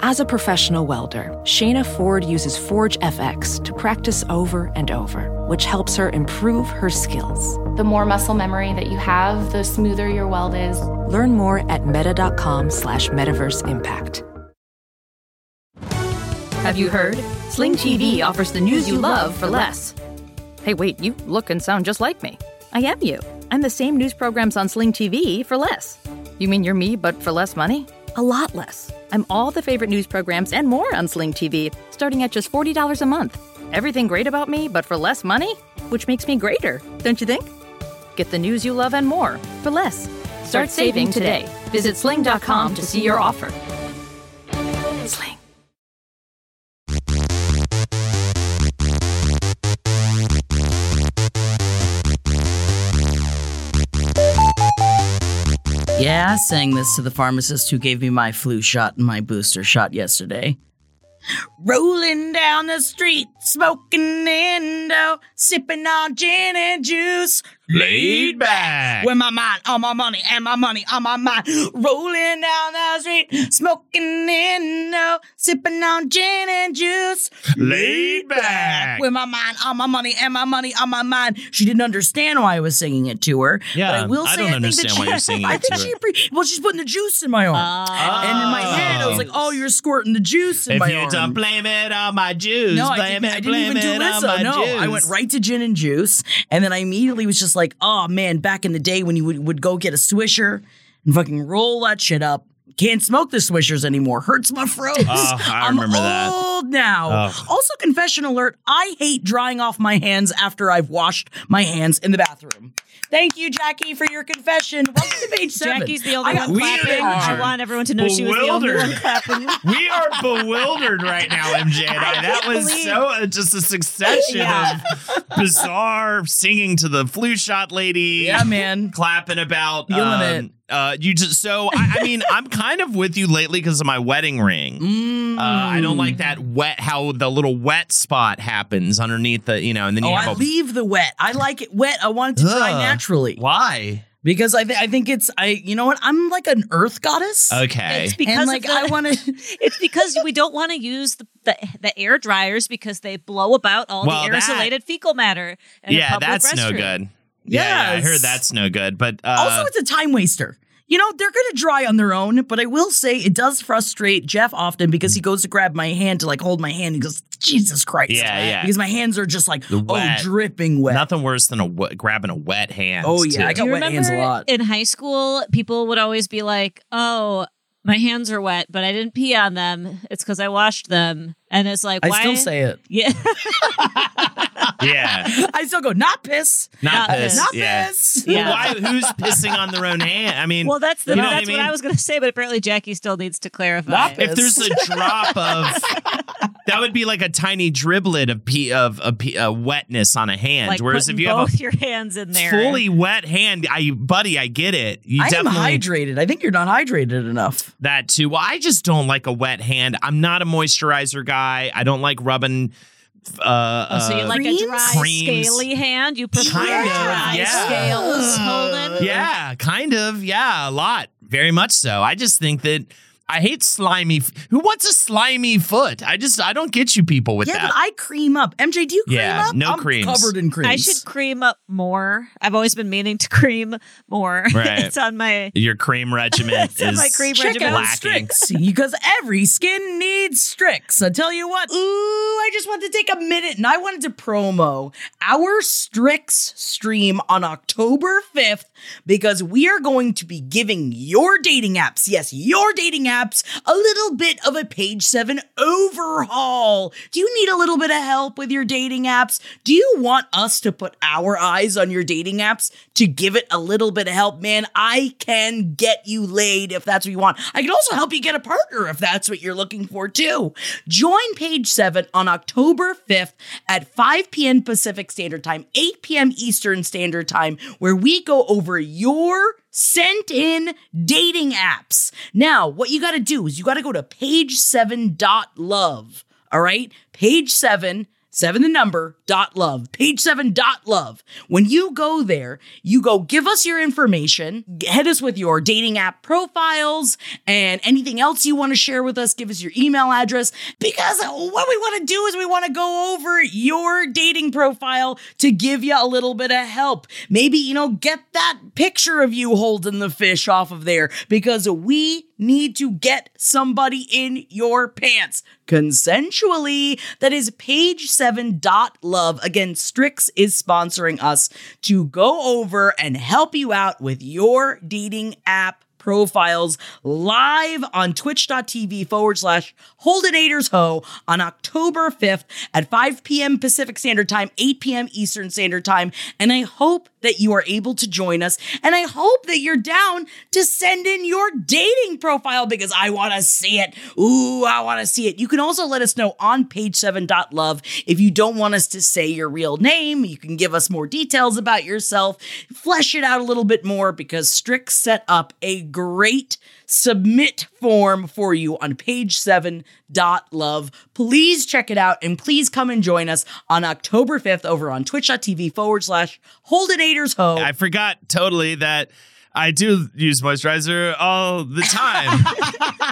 As a professional welder, Shayna Ford uses Forge FX to practice over and over, which helps her improve her skills. The more muscle memory that you have, the smoother your weld is. Learn more at meta.com slash metaverse impact. Have you heard? Sling TV offers the news you love for less. Hey, wait, you look and sound just like me. I am you. I'm the same news programs on Sling TV for less. You mean you're me, but for less money? A lot less. I'm all the favorite news programs and more on Sling TV, starting at just $40 a month. Everything great about me, but for less money? Which makes me greater, don't you think? Get the news you love and more for less. Start saving today. Visit sling.com to see your offer. Sling. Yeah, I sang this to the pharmacist who gave me my flu shot and my booster shot yesterday. Rolling down the street, smoking Indo, sipping on gin and juice. Laid back. With my mind on my money and my money on my mind. Rolling down the street, smoking Indo, sipping on gin and juice. Laid back. With my mind on my money and my money on my mind. She didn't understand why I was singing it to her. Yeah, but I will I say don't I think understand that why she, you're singing I think to she her. appre- well, she's putting the juice in my arm. Ah. And in my head, I was like, "Oh, you're squirting the juice in If my you arm." don't blame it on my juice, no, I didn't, it, I didn't blame even do it on my No, juice. I went right to gin and juice, and then I immediately was just like, "Oh man, back in the day when you would, would go get a swisher and fucking roll that shit up." Can't smoke the swishers anymore. Hurts my throat. Oh, I I'm remember that. old now. Ugh. Also, confession alert: I hate drying off my hands after I've washed my hands in the bathroom. Thank you, Jackie, for your confession. Welcome to page seven. Jackie's the only I one We clapping. I want everyone to know she was the only one clapping. We are bewildered right now, MJ. and I. That was believe- so uh, just a succession Yeah. of bizarre singing to the flu shot lady. Yeah, man. clapping about Feeling um, it. Uh, you just so I, I mean I'm kind of with you lately because of my wedding ring. Mm. Uh, I don't like that wet how the little wet spot happens underneath the you know and then you Oh, have I a leave the wet. I like it wet. I want it to dry Ugh. naturally. why Because I, th- I think it's I. You know what? I'm like an earth goddess. okay It's because and like the- I want to. It's because we don't want to use the, the the air dryers because they blow about all Well, the that- aerosolated fecal matter. In a yeah public that's no good yeah, yeah I heard that's no good but uh, also, it's a time waster. You know, they're going to dry on their own, but I will say it does frustrate Jeff often because he goes to grab my hand to like hold my hand. He goes, Jesus Christ. Yeah, yeah. Because my hands are just like, The oh, dripping wet. nothing worse than a grabbing a wet hand Oh, yeah, I Do got you wet hands a lot. in high school, people would always be like, "Oh, my hands are wet, but I didn't pee on them. It's because I washed them." And it's like, I why? still say it. yeah. yeah I still go, not piss. not, Not piss piss. Not yeah. piss. Yeah. why who's pissing on their own hand I mean well, that's the, You know what I that's what. I was going to say, but apparently Jackie still needs to clarify. Not if there's a drop of that would be like a tiny driblet of pee, of, of pee, uh, wetness on a hand like whereas if putting you have both a your hands in there, fully wet hand I buddy I get it you I am hydrated. I think you're not hydrated enough. that too well I just don't like a wet hand I'm not a moisturizer guy I don't like rubbing uh, Oh, so you uh, like creams? a dry, Creams. scaly hand? You prefer Kind of, dry yeah. scales, Holden? yeah kind of yeah a lot very much so I just think that I hate slimy f- who wants a slimy foot I just I don't get you people with yeah, that but I cream up. MJ, do you cream Yeah, up? no I'm creams. covered in creams. I should cream up more. I've always been meaning to cream more. Right. it's on my your cream regimen on is my cream Check regimen. out lacking. Stryx because every skin needs Stryx. I tell you what, ooh, I just want to take a minute and I wanted to promo our Stryx stream on October 5th because we are going to be giving your dating apps, yes, your dating apps, a little bit of a page seven overhaul. Do you need a little bit of help with your dating apps? Do you want us to put our eyes on your dating apps to give it a little bit of help? Man, I can get you laid if that's what you want. I can also help you get a partner if that's what you're looking for too. Join page seven on October 5th at 5 p.m. Pacific Standard Time, 8 p.m. Eastern Standard Time, where we go over your sent in dating apps. Now, what you got to do is you got to go to page7.love. All right? Page 7 seven the number dot love page seven dot love. When you go there you go give us your information head us with your dating app profiles and anything else you want to share with us give us your email address because what we want to do is we want to go over your dating profile to give you a little bit of help. Maybe you know get that picture of you holding the fish off of there because we need to get somebody in your pants consensually. That is page seven dot love. Again, Stryx is sponsoring us to go over and help you out with your dating app profiles live on twitch.tv forward slash Holdenators Ho on October 5th at 5 p.m. Pacific Standard Time, 8 p.m. Eastern Standard Time. And I hope that you are able to join us. And I hope that you're down to send in your dating profile because I want to see it. Ooh, I want to see it. You can also let us know on page 7.love if you don't want us to say your real name. You can give us more details about yourself, flesh it out a little bit more because Stryx set up a great submit form for you on page 7.love. Please check it out and please come and join us on October 5th over on twitch.tv forward slash I forgot totally that I do use moisturizer all the time.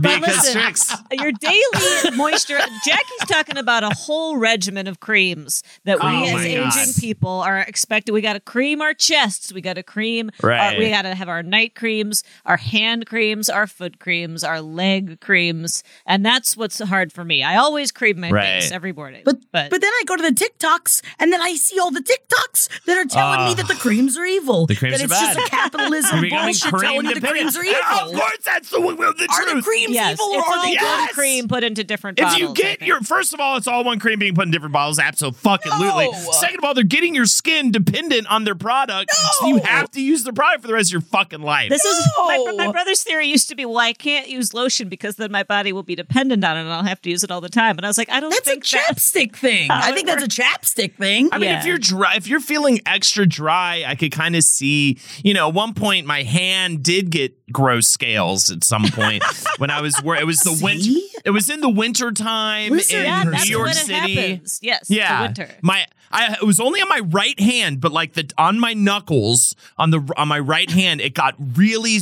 But because listen, Stryx. Uh, your daily moisture. Jackie's talking about a whole regimen of creams that we Oh as aging God. people are expected. We got to cream our chests. We got to cream. Uh, our- Right. we got to have our night creams, our hand creams, our foot creams, our leg creams, and that's what's hard for me. I always cream my Right. face every morning. But, but but then I go to the TikToks and then I see all the TikToks that are telling me ah. that the creams are evil. The creams that are it's just bad. a capitalism We're becoming bullshit telling you the dependent. creams are evil. Of course, that's the, the Are the truth. creams yes, evil or it's are all they one Yes. cream put into different If bottles. If you get your first of all, it's all one cream being put in different bottles. Absolutely. No. Second of all, they're getting your skin dependent on their product, so you have to use the product for the rest of your fucking life. This is my, my brother's theory used to be, well, I can't use lotion because then my body will be dependent on it and I'll have to use it all the time. And I was like, I don't That's a think that. chapstick thing. I think that's a chapstick thing. I mean, Yeah. if you're dry, if you're feeling extra dry, I could kind of see. You know, one point, my hand did get gross scales. At some point, when I was where it was the winter, See? It was in the winter time Listen, in Yeah, New York City. happens. Yes, Yeah, winter. my I it was only on my right hand, but like the on my knuckles on the on my right hand, it got really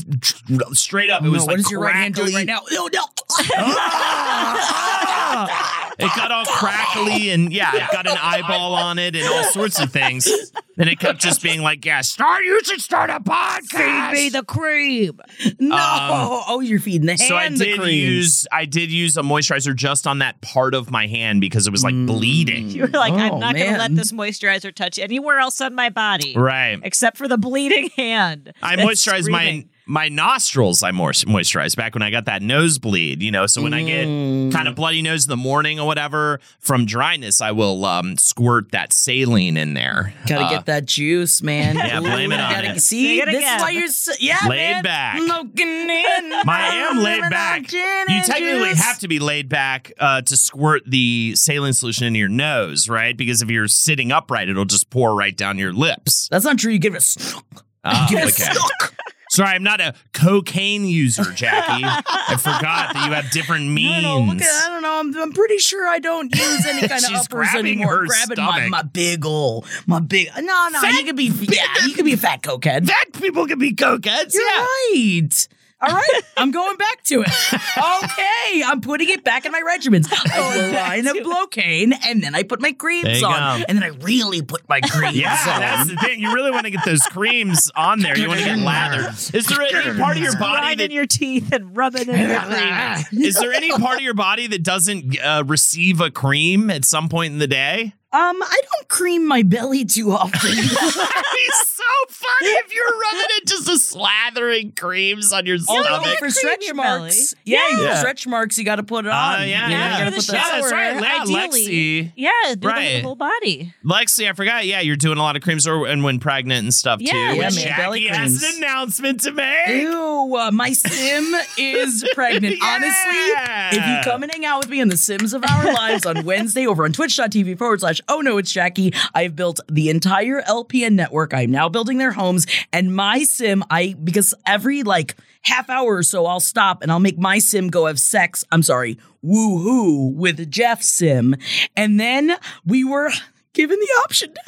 straight up. It was no, like what is your right hand doing right now? No, no. It got all crackly and yeah, it got an eyeball on it and all sorts of things. And it kept just being like, yeah, start you should start a podcast. Feed me the cream. no. Um, oh, you're feeding the hand so I did creams. use I did use a moisturizer just on that part of my hand because it was like bleeding. You were like, Oh, I'm not going to let this moisturizer touch anywhere else on my body. Right. Except for the bleeding hand. I that's moisturize my screaming. My nostrils. I moisturize back when I got that nosebleed. You know, so when I get Mm. kind of bloody nose in the morning or whatever from dryness, I will um, squirt that saline in there. Gotta Uh, get that juice, man. Yeah, blame it on gotta, it. See, it this again. is why you're so, yeah, Laid man. back. Smoking in. I am laid back. You technically have to be laid back uh, to squirt the saline solution into your nose, right? Because if you're sitting upright, it'll just pour right down your lips. That's not true. You give it a snook. Oh, Give it a okay. snook. Sorry, I'm not a cocaine user, Jackie. I forgot that you have different means. I don't know. Look at, I don't know. I'm, I'm pretty sure I don't use any kind of uppers grabbing anymore. her grabbing my, stomach. my big ol' my big. No, no. Fat- you could be. Yeah, you could be a fat cokehead. Fat people can be cokeheads. You're yeah. right. All right, I'm going back to it. Okay, I'm putting it back in my regimens. I do a line of blocaine, and then I put my creams on, go. and then I really put my creams Yeah, on. that's the thing. You really want to get those creams on there. You want to get lathered. Is there any part of your body Grinding that your teeth and rubbing in your cream. is there any part of your body that doesn't uh, receive a cream at some point in the day? Um, I don't cream my belly too often. It'd so funny if you're running it just a slathering creams on your Oh, stomach. for stretch marks. belly. Yeah, Yeah. stretch marks, you got to put it Uh, on. yeah, yeah. you After gotta the shower, that's right. Yeah, ideally. Lexi. Yeah, do Right. the whole body. Lexi, I forgot. Yeah, you're doing a lot of creams, or and when pregnant and stuff Yeah, too. yeah, which man, belly has creams. an announcement to make. Ew, uh, my sim is pregnant. Yeah. Honestly, if you come and hang out with me in the Sims of Our Lives on Wednesday over on twitch.tv forward slash oh no, it's Jackie, I've built the entire LPN network. I am now building building their homes. And my sim, I because every like half hour or so, I'll stop and I'll make my sim go have sex. I'm sorry, woo hoo with Jeff sim, and then we were given the option. to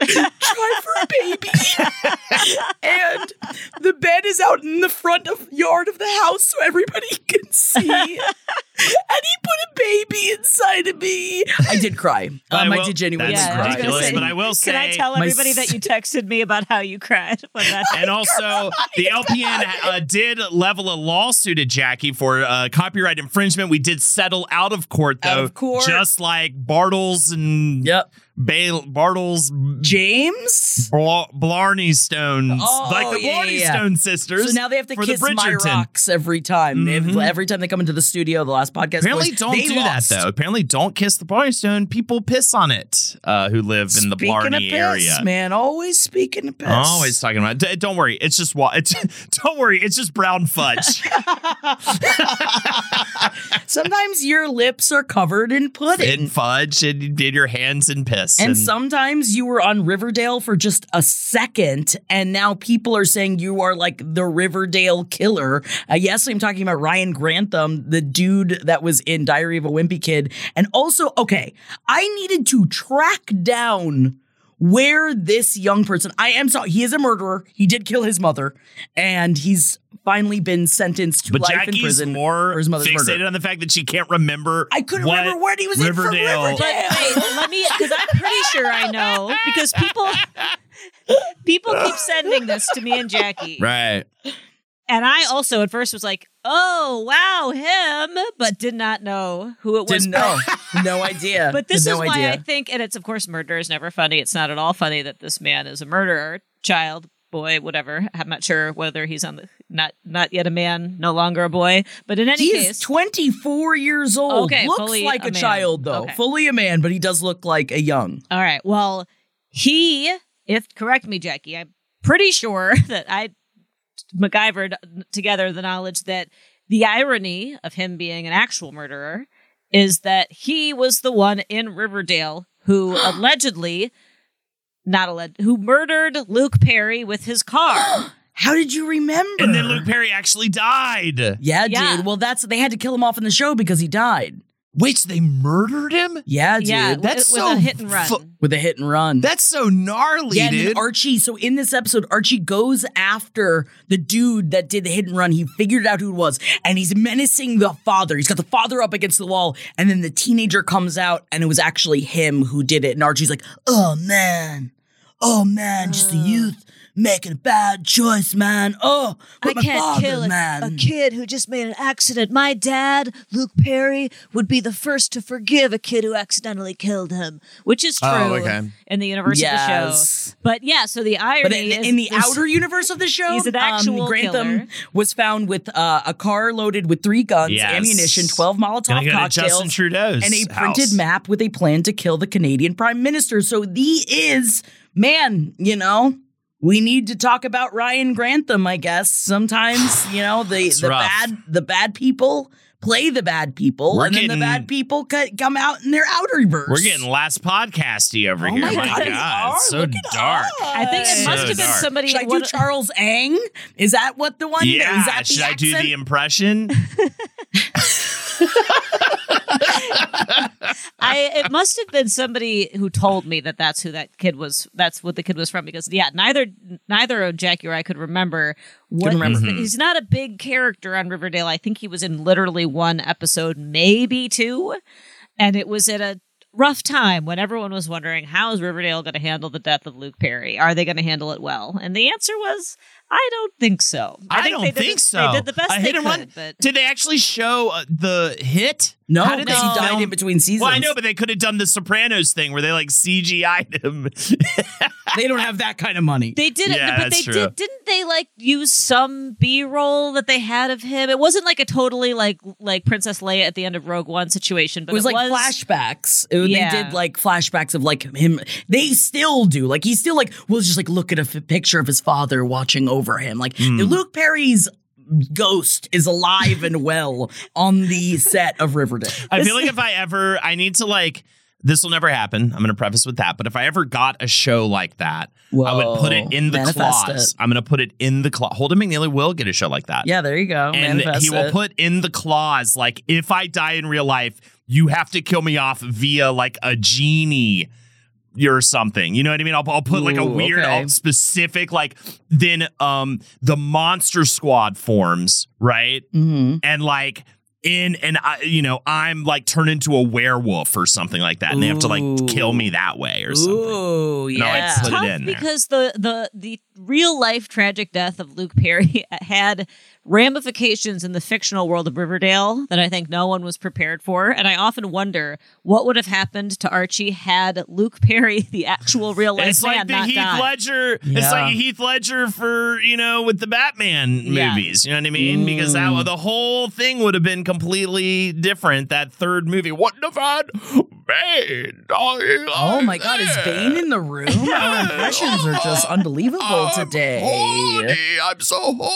Try for a baby, and the bed is out in the front of yard of the house so everybody can see. and he put a baby inside of me. I did cry. I Um, I, will- did genuinely That's Yeah, cry. gonna ridiculous, say, but I will say. Can I tell everybody that you texted me about how you cried when that and also, the LPN uh, did level a lawsuit at Jackie for uh, copyright infringement. We did settle out of court, though, Out of court. just like Bartles and Yep. Bale, Bartles, Jaymes. Bla- Blarney Stones, Oh, like the yeah, Blarney yeah. Stone sisters. So now they have to kiss the my rocks every time. Mhm. every time they come into the studio, the last podcast. Apparently, boys, don't they do lost. that though. Apparently, don't kiss the Blarney Stone. People piss on it uh, who live in the Speaking Blarney of piss, area. man. Always speaking of piss. Always talking about. D- don't worry, it's just wa- it's, Don't worry, it's just brown fudge. Sometimes your lips are covered in pudding. and fudge, and did your hands in piss. And sometimes you were on Riverdale for just a second, and now people are saying you are like the Riverdale killer. Uh, yes, I'm talking about Ryan Grantham, the dude that was in Diary of a Wimpy Kid. And also, okay, I needed to track down where this young person, I am sorry, he is a murderer. He did kill his mother, and he's finally been sentenced to but life in prison more for his mother's fixated murder. on the fact that she can't remember. I couldn't what remember what he was Riverdale. in from Riverdale. But wait, let me because I'm pretty sure I know because people people keep sending this to me and Jackie. Right. And I also at first was like, "Oh, wow, him," but did not know who it was. Didn't know. no idea. But this no is why idea. I think, and it's of course murder is never funny. It's not at all funny that this man is a murderer, child, boy, whatever. I'm not sure whether he's on the not not yet a man, no longer a boy. But in any He's case, 24 years old. Okay, Looks like a a, child, though. Okay. Fully a man, but he does look like a young. all right. Well, he, if correct me, Jackie, I'm pretty sure that I MacGyvered together the knowledge that the irony of him being an actual murderer is that he was the one in Riverdale who allegedly, not alleged, who murdered Luke Perry with his car. How did you remember? And then Luke Perry actually died. Yeah, Yeah. dude. Well, that's they had to kill him off in the show because he died. Which they murdered him? Yeah, dude. yeah, that's with, so with a hit and run. fu- with a hit and run. That's so gnarly, yeah, dude. Archie. So in this episode, Archie goes after the dude that did the hit and run. He figured out who it was, and he's menacing the father. He's got the father up against the wall, and then the teenager comes out, and it was actually him who did it. And Archie's like, "Oh man, oh man, just the youth making a bad choice, man. Oh, I but my can't father, kill a, man. a kid who just made an accident. My dad, Luke Perry, would be the first to forgive a kid who accidentally killed him, which is true Oh, okay. in the universe of the show. But yeah, so the irony But in, is in the there's- outer universe of the show, He's an um, actual Grantham killer. was found with uh, a car loaded with three guns, Yes. ammunition, twelve Molotov Gonna go cocktails, Trudeau's and a house. printed map with a plan to kill the Canadian Prime Minister. So the is man, you know. We need to talk about Ryan Grantham, I guess. Sometimes, you know, the the rough. bad the bad people play the bad people, We're and then the bad people co- come out in their outer verse. We're getting last podcasty over Oh here. my My God, God, it's so Look dark. I think it us. must So have been dark. somebody. Should I do Charles Ang? Is that what the one? Yeah, is that the should I do the impression? I it must have been somebody who told me that that's who that kid was. That's what the kid was from. Because yeah, neither neither of Jackie or I could remember what. Remember. Mhm. He's not a big character on Riverdale. I think he was in literally one episode, maybe two, and it was at a rough time when everyone was wondering how is Riverdale going to handle the death of Luke Perry? Are they going to handle it well? And the answer was, I don't think so. I, think don't they think the- so. They did the best A they hit and could, run. but Did they actually show uh, the hit? No, How did because they he died in between seasons. Well, I know, but they could have done the Sopranos thing where they like CGI'd him. they don't have that kind of money. They did it, Yeah, but that's they true. did. Didn't they like use some B roll that they had of him? It wasn't like a totally like like Princess Leia at the end of Rogue One situation, but it was like flashbacks. It- Yeah. They did like flashbacks of like him. They still do. Like he's still like we'll just like look at a f- picture of his father watching over him. Like Hmm. Luke Perry's ghost is alive and well on the set of Riverdale. I feel like if I ever, I need to like this will never happen. I'm going to preface with that. But if I ever got a show like that, I would put it in the Manifest clause. it. I'm going to put it in the clause. Holden McNeely will get a show like that. Yeah, there you go. and Manifest he will it. put in the clause like, if I die in real life, you have to kill me off via like a genie or something. You know what I mean? I'll, I'll put like a Ooh, weird, okay. Specific like then um the monster squad forms right Mhm. and like. In and I, you know, I'm like turned into a werewolf or something like that, and they have to like kill me that way or something. Ooh, No, yeah. it's- Put it tough in because the the the real life tragic death of Luke Perry had ramifications in the fictional world of Riverdale that I think no one was prepared for, and I often wonder what would have happened to Archie had Luke Perry, the actual real life It's man, like the not Heath died. Ledger. It's like Heath Ledger for you know with the Batman Yeah. movies. You know what I mean? Because that Mm. the whole thing would have been completely different. That third movie. What if I'd Bane? Oh my God, is Bane in the room? Our impressions are just unbelievable today. I'm so horny.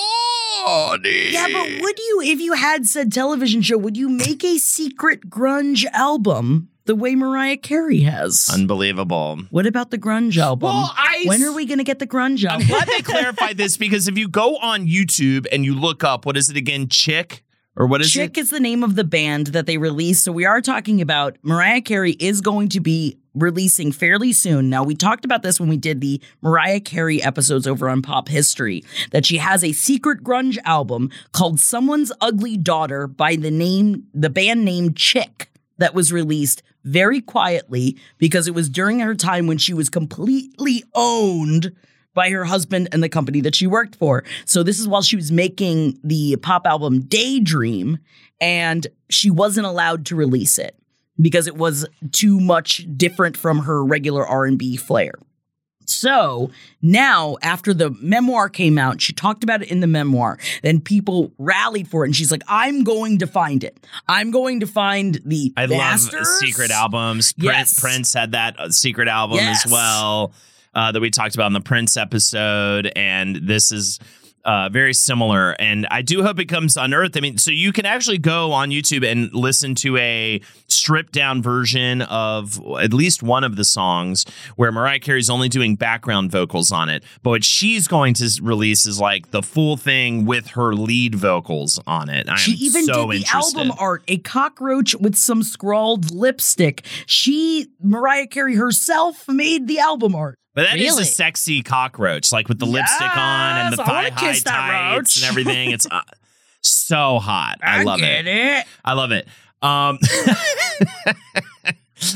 Yeah, but would you, if you had said television show, would you make a secret grunge album the way Mariah Carey has? unbelievable. what about the grunge album? Well, I when are we going to get the grunge I'm album? glad they clarified this because if you go on YouTube and you look up what is it again, Chick or what is Chick it? is the name of the band that they released. So we are talking about Mariah Carey is going to be releasing fairly soon. Now we talked about this when we did the Mariah Carey episodes over on Pop History that she has a secret grunge album called Someone's Ugly Daughter by the name the band name Chick that was released very quietly because it was during her time when she was completely owned by her husband and the company that she worked for. So this is while she was making the pop album Daydream and she wasn't allowed to release it because it was too much different from her regular R&B flair. So now, after the memoir came out, she talked about it in the memoir. Then people rallied for it, and she's like, "I'm going to find it. I'm going to find the I masters. love secret albums. Yes. Prince had that uh, secret album Yes. as well uh, that we talked about in the Prince episode, and this is. Uh, very similar, and I do hope it comes unearthed. I mean, so you can actually go on YouTube and listen to a stripped down version of at least one of the songs where Mariah Carey's only doing background vocals on it. But what she's going to release is like the full thing with her lead vocals on it. I She even so did the interested. album art, a cockroach with some scrawled lipstick. She, Mariah Carey herself, made the album art. But that is Really? a sexy cockroach, like with the lipstick on and the Yes, I thigh wanna high kiss that tights roach. and everything. It's uh, so hot. I, love get it. it. I love it. Um,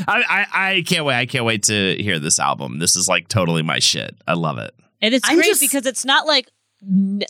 I, I I can't wait. I can't wait to hear this album. This is like totally my shit. I love it. And it's I'm great just- because it's not like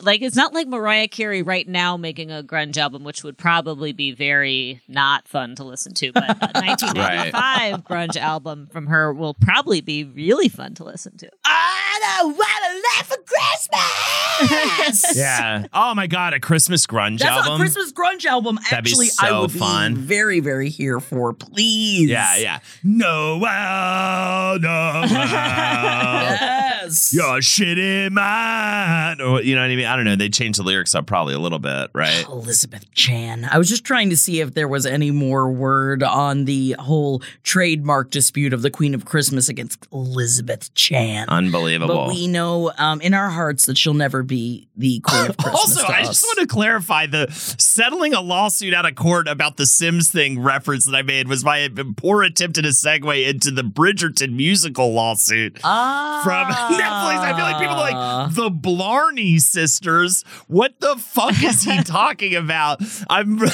like it's not like Mariah Carey right now making a grunge album, which would probably be very not fun to listen to. But a 1995 grunge album from her will probably be really fun to listen to. I don't want to laugh for Christmas. Yeah. oh my god, a Christmas grunge That's album. a Christmas grunge album. That'd be Actually, I so would fun. be very, very here for. Please. Yeah, yeah. Noel, Noel. Yes. Your shitty mind. Or, you know what I mean? I don't know. They changed the lyrics up probably a little bit, right? Elizabeth Chan. I was just trying to see if there was any more word on the whole trademark dispute of the Queen of Christmas against Elizabeth Chan. Unbelievable. But we know um, in our hearts that she'll never be the Queen of Christmas. also, I us. just want to clarify the settling a lawsuit out of court about the Sims thing reference that I made was my poor attempt at a segue into the Bridgerton musical lawsuit. ah. From Netflix, I feel like people are like the Blarney sisters. What the fuck is he talking about? I'm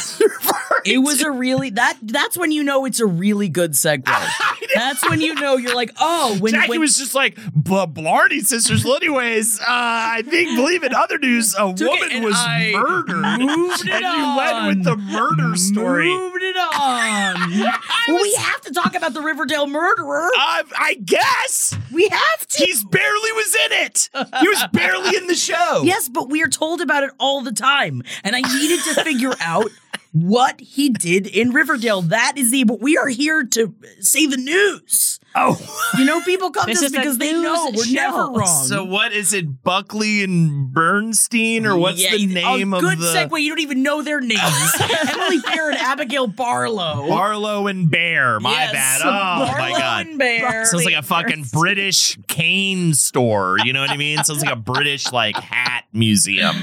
It was a really that that's when you know it's a really good segue. That's when you know you're like, oh, when, Jackie when was just like, but Blarney sisters. Well, anyways, uh, I think, believe in other news, a woman was I murdered. moved and you led with the murder story. moved it on. well, we have to talk about the Riverdale murderer. Uh, I guess we have to. he's barely was in it. He was barely in the show. Yes, but we are told about it all the time. And I needed to figure out what he did in Riverdale. That is the. But we are here to say the news. Oh, You know, people come This to us because they know we're show. never wrong. so what is it? Buckley and Bernstein, or what's Yeah, the name oh, of good the segue. You don't even know their names. Emily Bear and Abigail Barlow. Barlow and Bear? My Yes, bad. Oh my god. and Bear. Sounds like a fucking British cane store. You know what I mean? Sounds like a British like hat museum.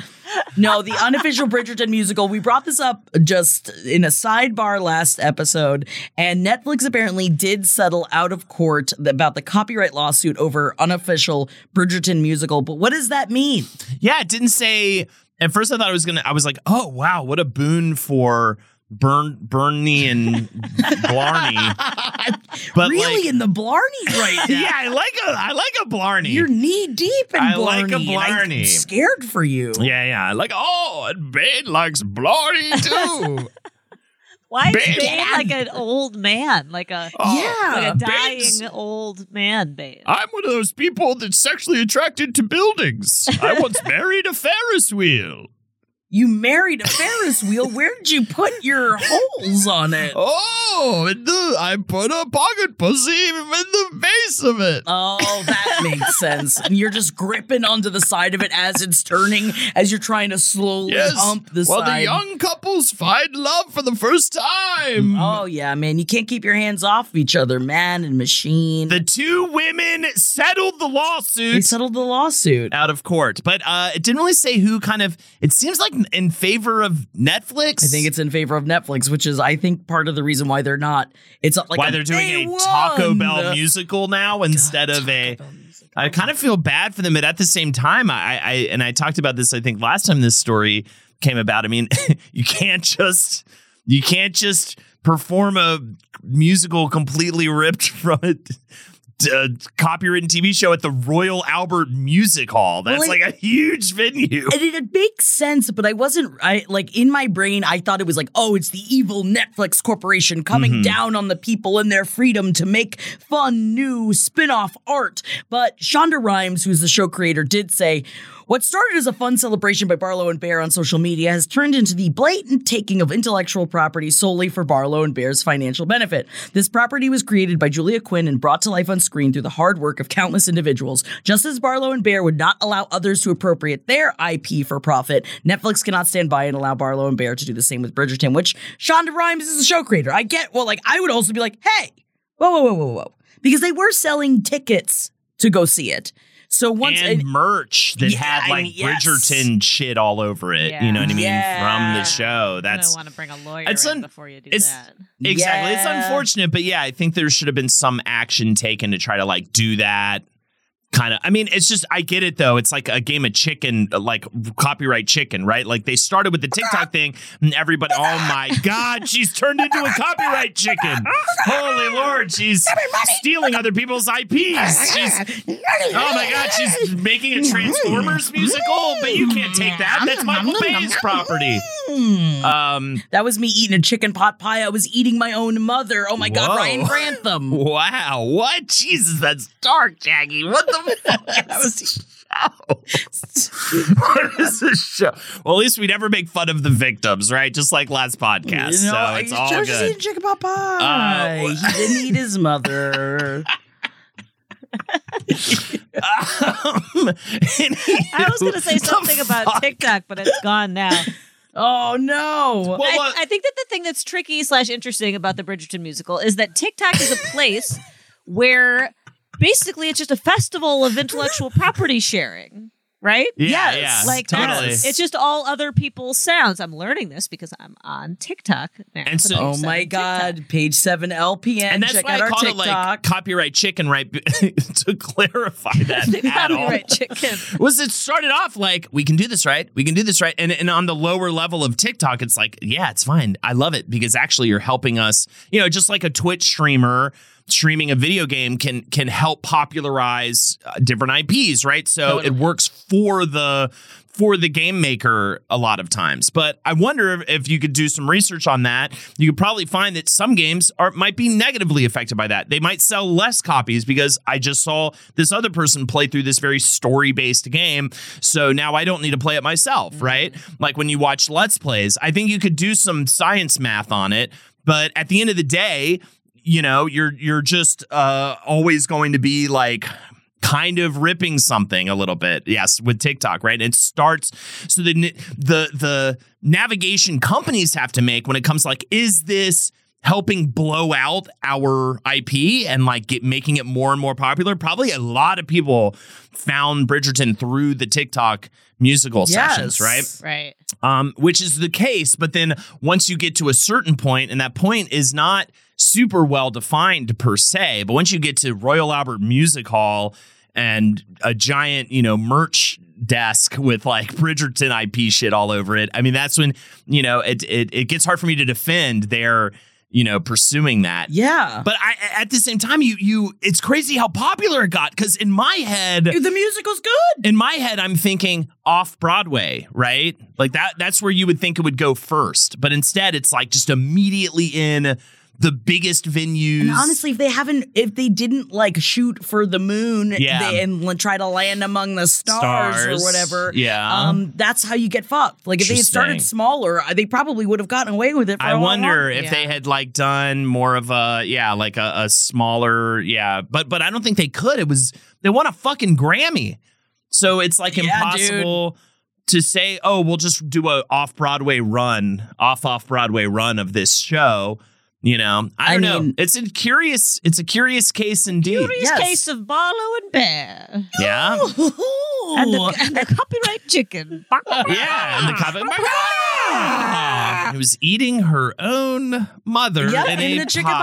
No, the unofficial Bridgerton musical. We brought this up just in a sidebar last episode, and Netflix apparently did settle out of court about the copyright lawsuit over unofficial Bridgerton musical. But what does that mean? Yeah, it didn't say. At first, I thought I was gonna. I was like, oh wow, what a boon for Burn Bernie and Blarney. But really like, in the Blarney right now. yeah, I like a I like a Blarney. You're knee deep in I Blarney. like a Blarney. I'm scared for you. yeah, yeah, I like. Oh, and Bane likes Blarney too. Why is Bane. Bane like an old man? Like a Oh, Yeah. like a dying Bane's- old man Bane. I'm one of those people that's sexually attracted to buildings. I once married a Ferris wheel. You married a Ferris wheel. Where did you put your holes on it? Oh, the, I put a pocket pussy in the base of it. Oh, that makes sense. And you're just gripping onto the side of it as it's turning, as you're trying to slowly hump the well, side. the young couples find love for the first time. Oh yeah, man. You can't keep your hands off each other, man and machine. The two women settled the lawsuit. they settled the lawsuit. out of court, but uh, it didn't really say who kind of. It seems like in favor of Netflix. I think it's in favor of Netflix, which is I think part of the reason why they're not. It's like why they're doing a Taco. Bell musical now instead of a. I kind of feel bad for them, but at the same time, I, I and I talked about this. I think last time this story came about. I mean, you can't just you can't just perform a musical completely ripped from a, a copywritten TV show at the Royal Albert Music Hall. That's Well, like a huge venue. And it, it makes sense, but I wasn't. I like in my brain, I thought it was like, oh, it's the evil Netflix corporation coming Mm-hmm. down on the people and their freedom to make fun, new spin-off art. But Shonda Rhimes, who's the show creator, did say. What started as a fun celebration by Barlow and Bear on social media has turned into the blatant taking of intellectual property solely for Barlow and Bear's financial benefit. This property was created by Julia Quinn and brought to life on screen through the hard work of countless individuals. Just as Barlow and Bear would not allow others to appropriate their IP for profit, Netflix cannot stand by and allow Barlow and Bear to do the same with Bridgerton, which Shonda Rhimes is a show creator. I get, well, like, I would also be like, hey, whoa, whoa, whoa, whoa, whoa. Because they were selling tickets to go see it. So once and merch that Yeah, had I like mean, yes. Bridgerton shit all over it. You know what I mean? From the show. That's don't want to bring a lawyer it's in un- before you do it's- that. Exactly. It's unfortunate, but yeah, I think there should have been some action taken to try to like do that. Kind of. I mean, it's just I get it though. It's like a game of chicken, like copyright chicken, right? Like they started with the TikTok thing, and everybody. Oh my god, she's turned into a copyright chicken. Holy Lord, she's stealing other people's IPs. She's oh my god, she's making a mm-hmm. Transformers musical, but you can't take mm-hmm. that. That's Michael mm-hmm. Bay's property. Um. that was me eating a chicken pot pie. I was eating my own mother. Oh my God, Ryan Grantham. Wow, what? Jesus, that's dark, Jackie. What the is this show? what is this show? Well, at least we never make fun of the victims, right? Just like last podcast. You know, so it's all good. chicken pot pie. Uh, he didn't eat his mother. Um, I was going to say something about fuck? TikTok, but it's gone now. Oh no. Well, I, uh, I think that the thing that's tricky slash interesting about the Bridgerton musical is that TikTok is a place where basically it's just a festival of intellectual property sharing, right? yeah, Yes, yeah, Like totally. that's- it's just all other people's sounds. I'm learning this because I'm on TikTok now. And for so- page Oh seven my TikTok. God. Page seven LPN. and that's Check why out I our called it like copyright chicken, right? to clarify that at all. Copyright chicken. was it started off like we can do this right we can do this right and, and on the lower level of tiktok it's like yeah it's fine i love it because actually you're helping us you know just like a twitch streamer streaming a video game can can help popularize uh, different ips right so Totally. it works for the for the game maker a lot of times. But I wonder if you could do some research on that. You could probably find that some games are might be negatively affected by that. They might sell less copies because I just saw this other person play through this very story-based game. So now I don't need to play it myself, right? Like when you watch Let's Plays, I think you could do some science math on it, but at the end of the day, you know, you're you're just uh always going to be like kind of ripping something a little bit. Yes, with TikTok, right? It starts so the the the navigation companies have to make when it comes to like is this helping blow out our IP and like get making it more and more popular? Probably a lot of people found Bridgerton through the TikTok musical Yes. sessions, right? Right. um, which is the case. But then once you get to a certain point, and that point is not super well defined per se, but once you get to Royal Albert Music Hall and a giant, you know, merch desk with like Bridgerton IP shit all over it, I mean, that's when you know it it, it gets hard for me to defend their you know pursuing that. Yeah. But I, at the same time, you you it's crazy how popular it got because in my head, the musical's good. in my head i'm thinking off broadway right like that that's where you would think it would go first but instead it's like just immediately in the biggest venues And honestly, if they haven't, if they didn't like shoot for the moon Yeah. they, and l- try to land among the stars, Stars, or whatever, yeah. um, that's how you get fucked. Like if they had started smaller, they probably would have gotten away with it. For I a wonder longer. if Yeah. they had like done more of a yeah, like a, a smaller yeah, but but I don't think they could. It was they won a fucking Grammy, so it's like Yeah, impossible to say. Oh, we'll just do a off Broadway run, off off Broadway run of this show. You know, I I don't know. mean- It's a curious. It's a curious case indeed. Curious Yes. case of Barlow and Bear. Yeah, And the, and the copyright chicken. yeah, and the cover. It was eating her own mother Yeah, in and a the chicken pie.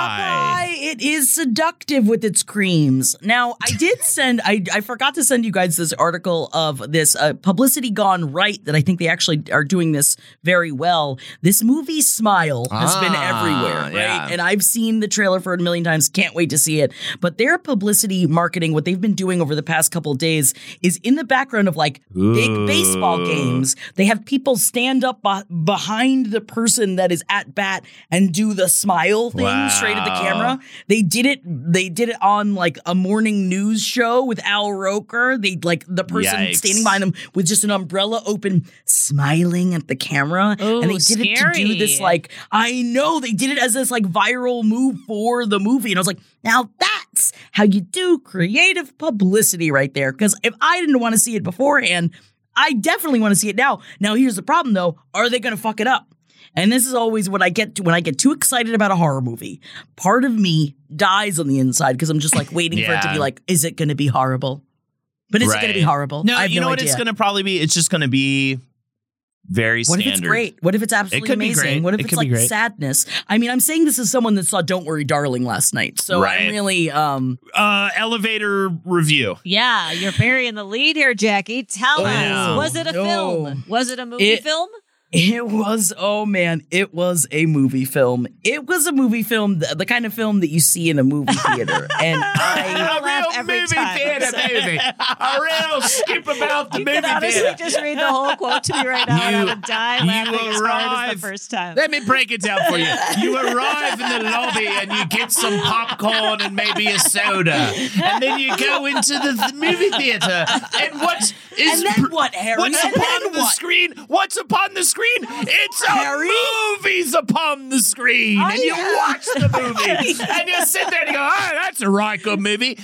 pie, it is seductive with its creams. Now, I did send, I, I forgot to send you guys this article of this uh, publicity gone right that I think they actually are doing this very well. This movie Smile has been Ah, everywhere, right? yeah. And I've seen the trailer for it a million times. Can't wait to see it. But their publicity marketing, what they've been doing over the past couple of days, is in the background of like big baseball games. They have people stand up beh- behind the person that is at bat and do the smile thing straight at the camera. They did it. They did it on like a morning news show with Al Roker. They like the person Yikes. standing behind them with just an umbrella open, smiling at the camera, and they Ooh, did it to do this like I know they did it as this like viral move for the movie, and I was like, now that's how you do creative publicity right there. Because if I didn't want to see it beforehand, I definitely want to see it now. Now here's the problem though: are they going to fuck it up? And this is always what I get to when I get too excited about a horror movie. Part of me dies on the inside because I'm just like waiting for it to be like, is it going to be horrible? But is it going to be horrible? No, I have you no know what idea. it's going to probably be? It's just going to be very What standard. if it's great? What if it's absolutely could be amazing? great. What if It it's could be like great. sadness? I mean, I'm saying this as someone that saw Don't Worry Darling last night. So Right. I'm really um Uh, elevator review. Yeah, you're burying the lead here, Jackie. Tell I us, know. was it a No. film? Was it a movie It- film? It was, oh man, it was a movie film. It was a movie film, the, the kind of film that you see in a movie theater. And I, I laugh every time. movie. A real skip about the You can honestly just read the whole quote to me right now, and I You- would die you laughing as hard as arrive- the first time. Let me break it down for you. You arrive in the lobby and you get some popcorn and maybe a soda, and then you go into the th- movie theater. And what is and then what, Harry? What's And upon the what? screen? What's upon the screen? It's a movie's upon the screen, and you yeah. watch the movie, and you sit there and you go, "Oh, that's a right good movie."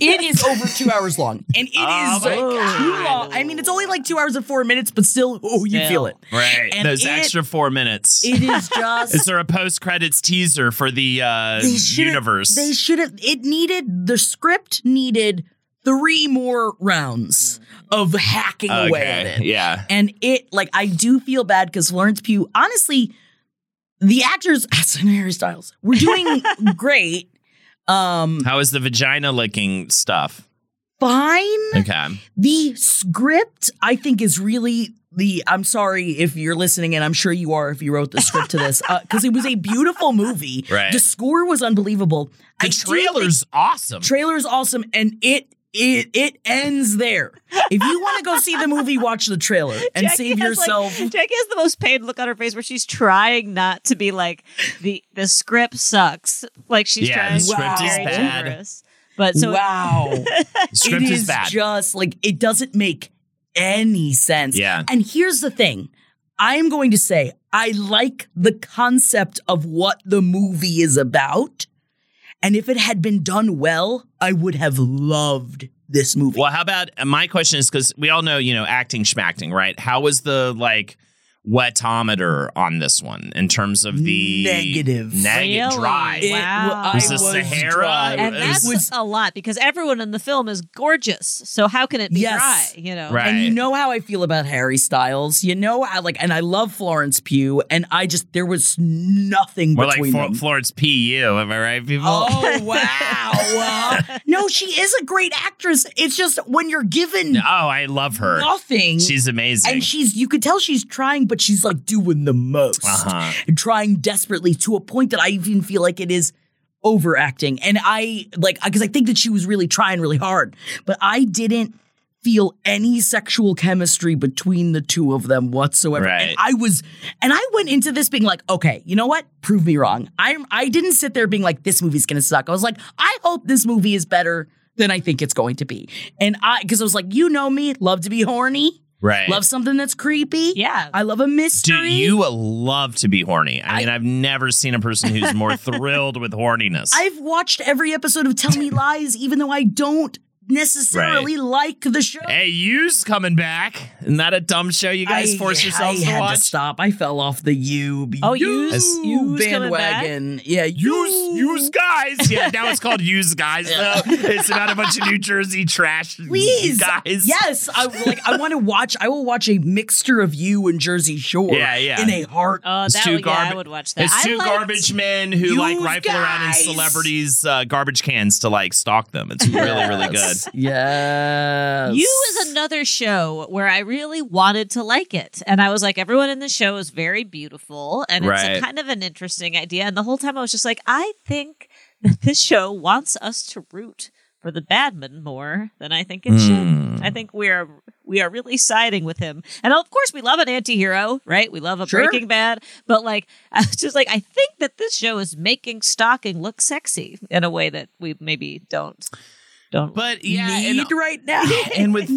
It is over two hours long, and it is Oh my too long. I mean, it's only like two hours and four minutes, but still, oh, you Still. feel it. Right, And those it- extra four minutes. It is just. is there a post credits teaser for the uh, they universe? They should have. It needed the script needed three more rounds of hacking away at it. yeah. And it, like, I do feel bad because Florence Pugh, honestly, the actors, and Harry Styles, were doing great. Um, How is the vagina licking stuff? fine. Okay. The script, I think, is really the. I'm sorry if you're listening, and I'm sure you are if you wrote the script to this, because it was a beautiful movie. Right. The score was unbelievable. The I trailer's awesome. think- trailer is awesome, and it it it ends there. If you want to go see the movie, watch the trailer and Jackie save has, like- yourself. Jackie has the most pained look on her face where she's trying not to be like the the script sucks. Like she's Yeah, trying the script to be is very bad. generous. But so wow. The script it is, is bad. just like it doesn't make any sense. Yeah. And here's the thing. I am going to say I like the concept of what the movie is about. And if it had been done well, I would have loved this movie. Well, how about my question is because we all know, you know, acting schmacting, right? How was the like wetometer on this one in terms of the Negative. negative Really? dry? It- Wow. I Was the Sahara- dry. and it that's was- a lot because everyone in the film is gorgeous. So how can it be Yes. dry? You know, Right. And you know how I feel about Harry Styles. You know, I like, and I love Florence Pugh, and I just there was nothing We're like between them. Florence P.U. Am I right, people? Oh wow! Uh, no, she is a great actress. It's just when you're given Oh, I love her. nothing, She's amazing. and she's you could tell she's trying, but she's like doing the most, Uh-huh. and trying desperately to a point that I even feel like it is overacting. And I like because I think that she was really trying really hard, but I didn't feel any sexual chemistry between the two of them whatsoever. Right. And I was and I went into this being like, okay, you know what? Prove me wrong. I I didn't sit there being like this movie's going to suck. I was like, I hope this movie is better than I think it's going to be. And I cuz I was like, you know me, love to be horny, right. love something that's creepy. Yeah. I love a mystery. Do mystery. you love to be horny? I, mean, I've never seen a person who's more thrilled with horniness. I've watched every episode of Tell Me Lies even though I don't necessarily like the show. hey, you's coming back. Isn't that a dumb show you guys I- force yourselves I to had watch? to stop. I fell off the you. Oh, you, You's- You's coming back? bandwagon. Yeah, Use, use guys. Yeah, now it's called use guys. Though it's about a bunch of New Jersey trash Please, guys. yes, I like. I want to watch. I will watch a mixture of you and Jersey Shore. Yeah, yeah. In a heart. Oh, It's that two would, yeah, I would watch that. It's two liked- garbage men who like Use rifle around in celebrities' uh, garbage cans to like stalk them. It's really, really good. Yes. You is another show where I really wanted to like it. And I was like, everyone in the show is very beautiful. And it's Right. a kind of an interesting idea. And the whole time I was just like, I think that this show wants us to root for the badman more than I think it Hmm. should. I think we are we are really siding with him. And of course we love an anti-hero, right? We love a Sure. Breaking Bad. But like I was just like, I think that this show is making stalking look sexy in a way that we maybe don't don't But yeah, and, right now. and with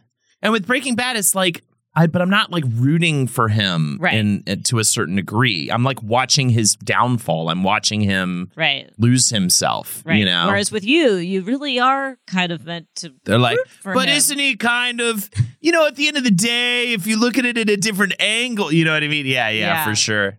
and with Breaking Bad, it's like I, but I'm not like rooting for him Right. in uh, to a certain degree. I'm like watching his downfall. I'm watching him right. lose himself. Right. You know, Whereas with you, you really are kind of meant to. They're like, for but him." isn't he kind of, you know, at the end of the day, if you look at it at a different angle, you know what I mean? Yeah, yeah, Yeah. for sure.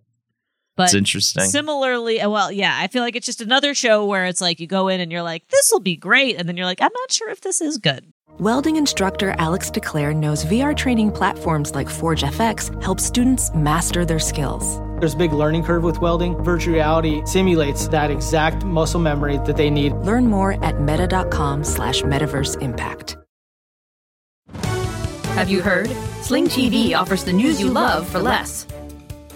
But it's interesting. similarly, uh, well, yeah, I feel like it's just another show where it's like you go in and you're like, this will be great. And then you're like, I'm not sure if this is good. Welding instructor Alex DeClaire knows VR training platforms like Forge FX help students master their skills. There's a big learning curve with welding. Virtual reality simulates that exact muscle memory that they need. Learn more at meta.com slash metaverse impact. Have you heard? Sling TV offers the news you love for less.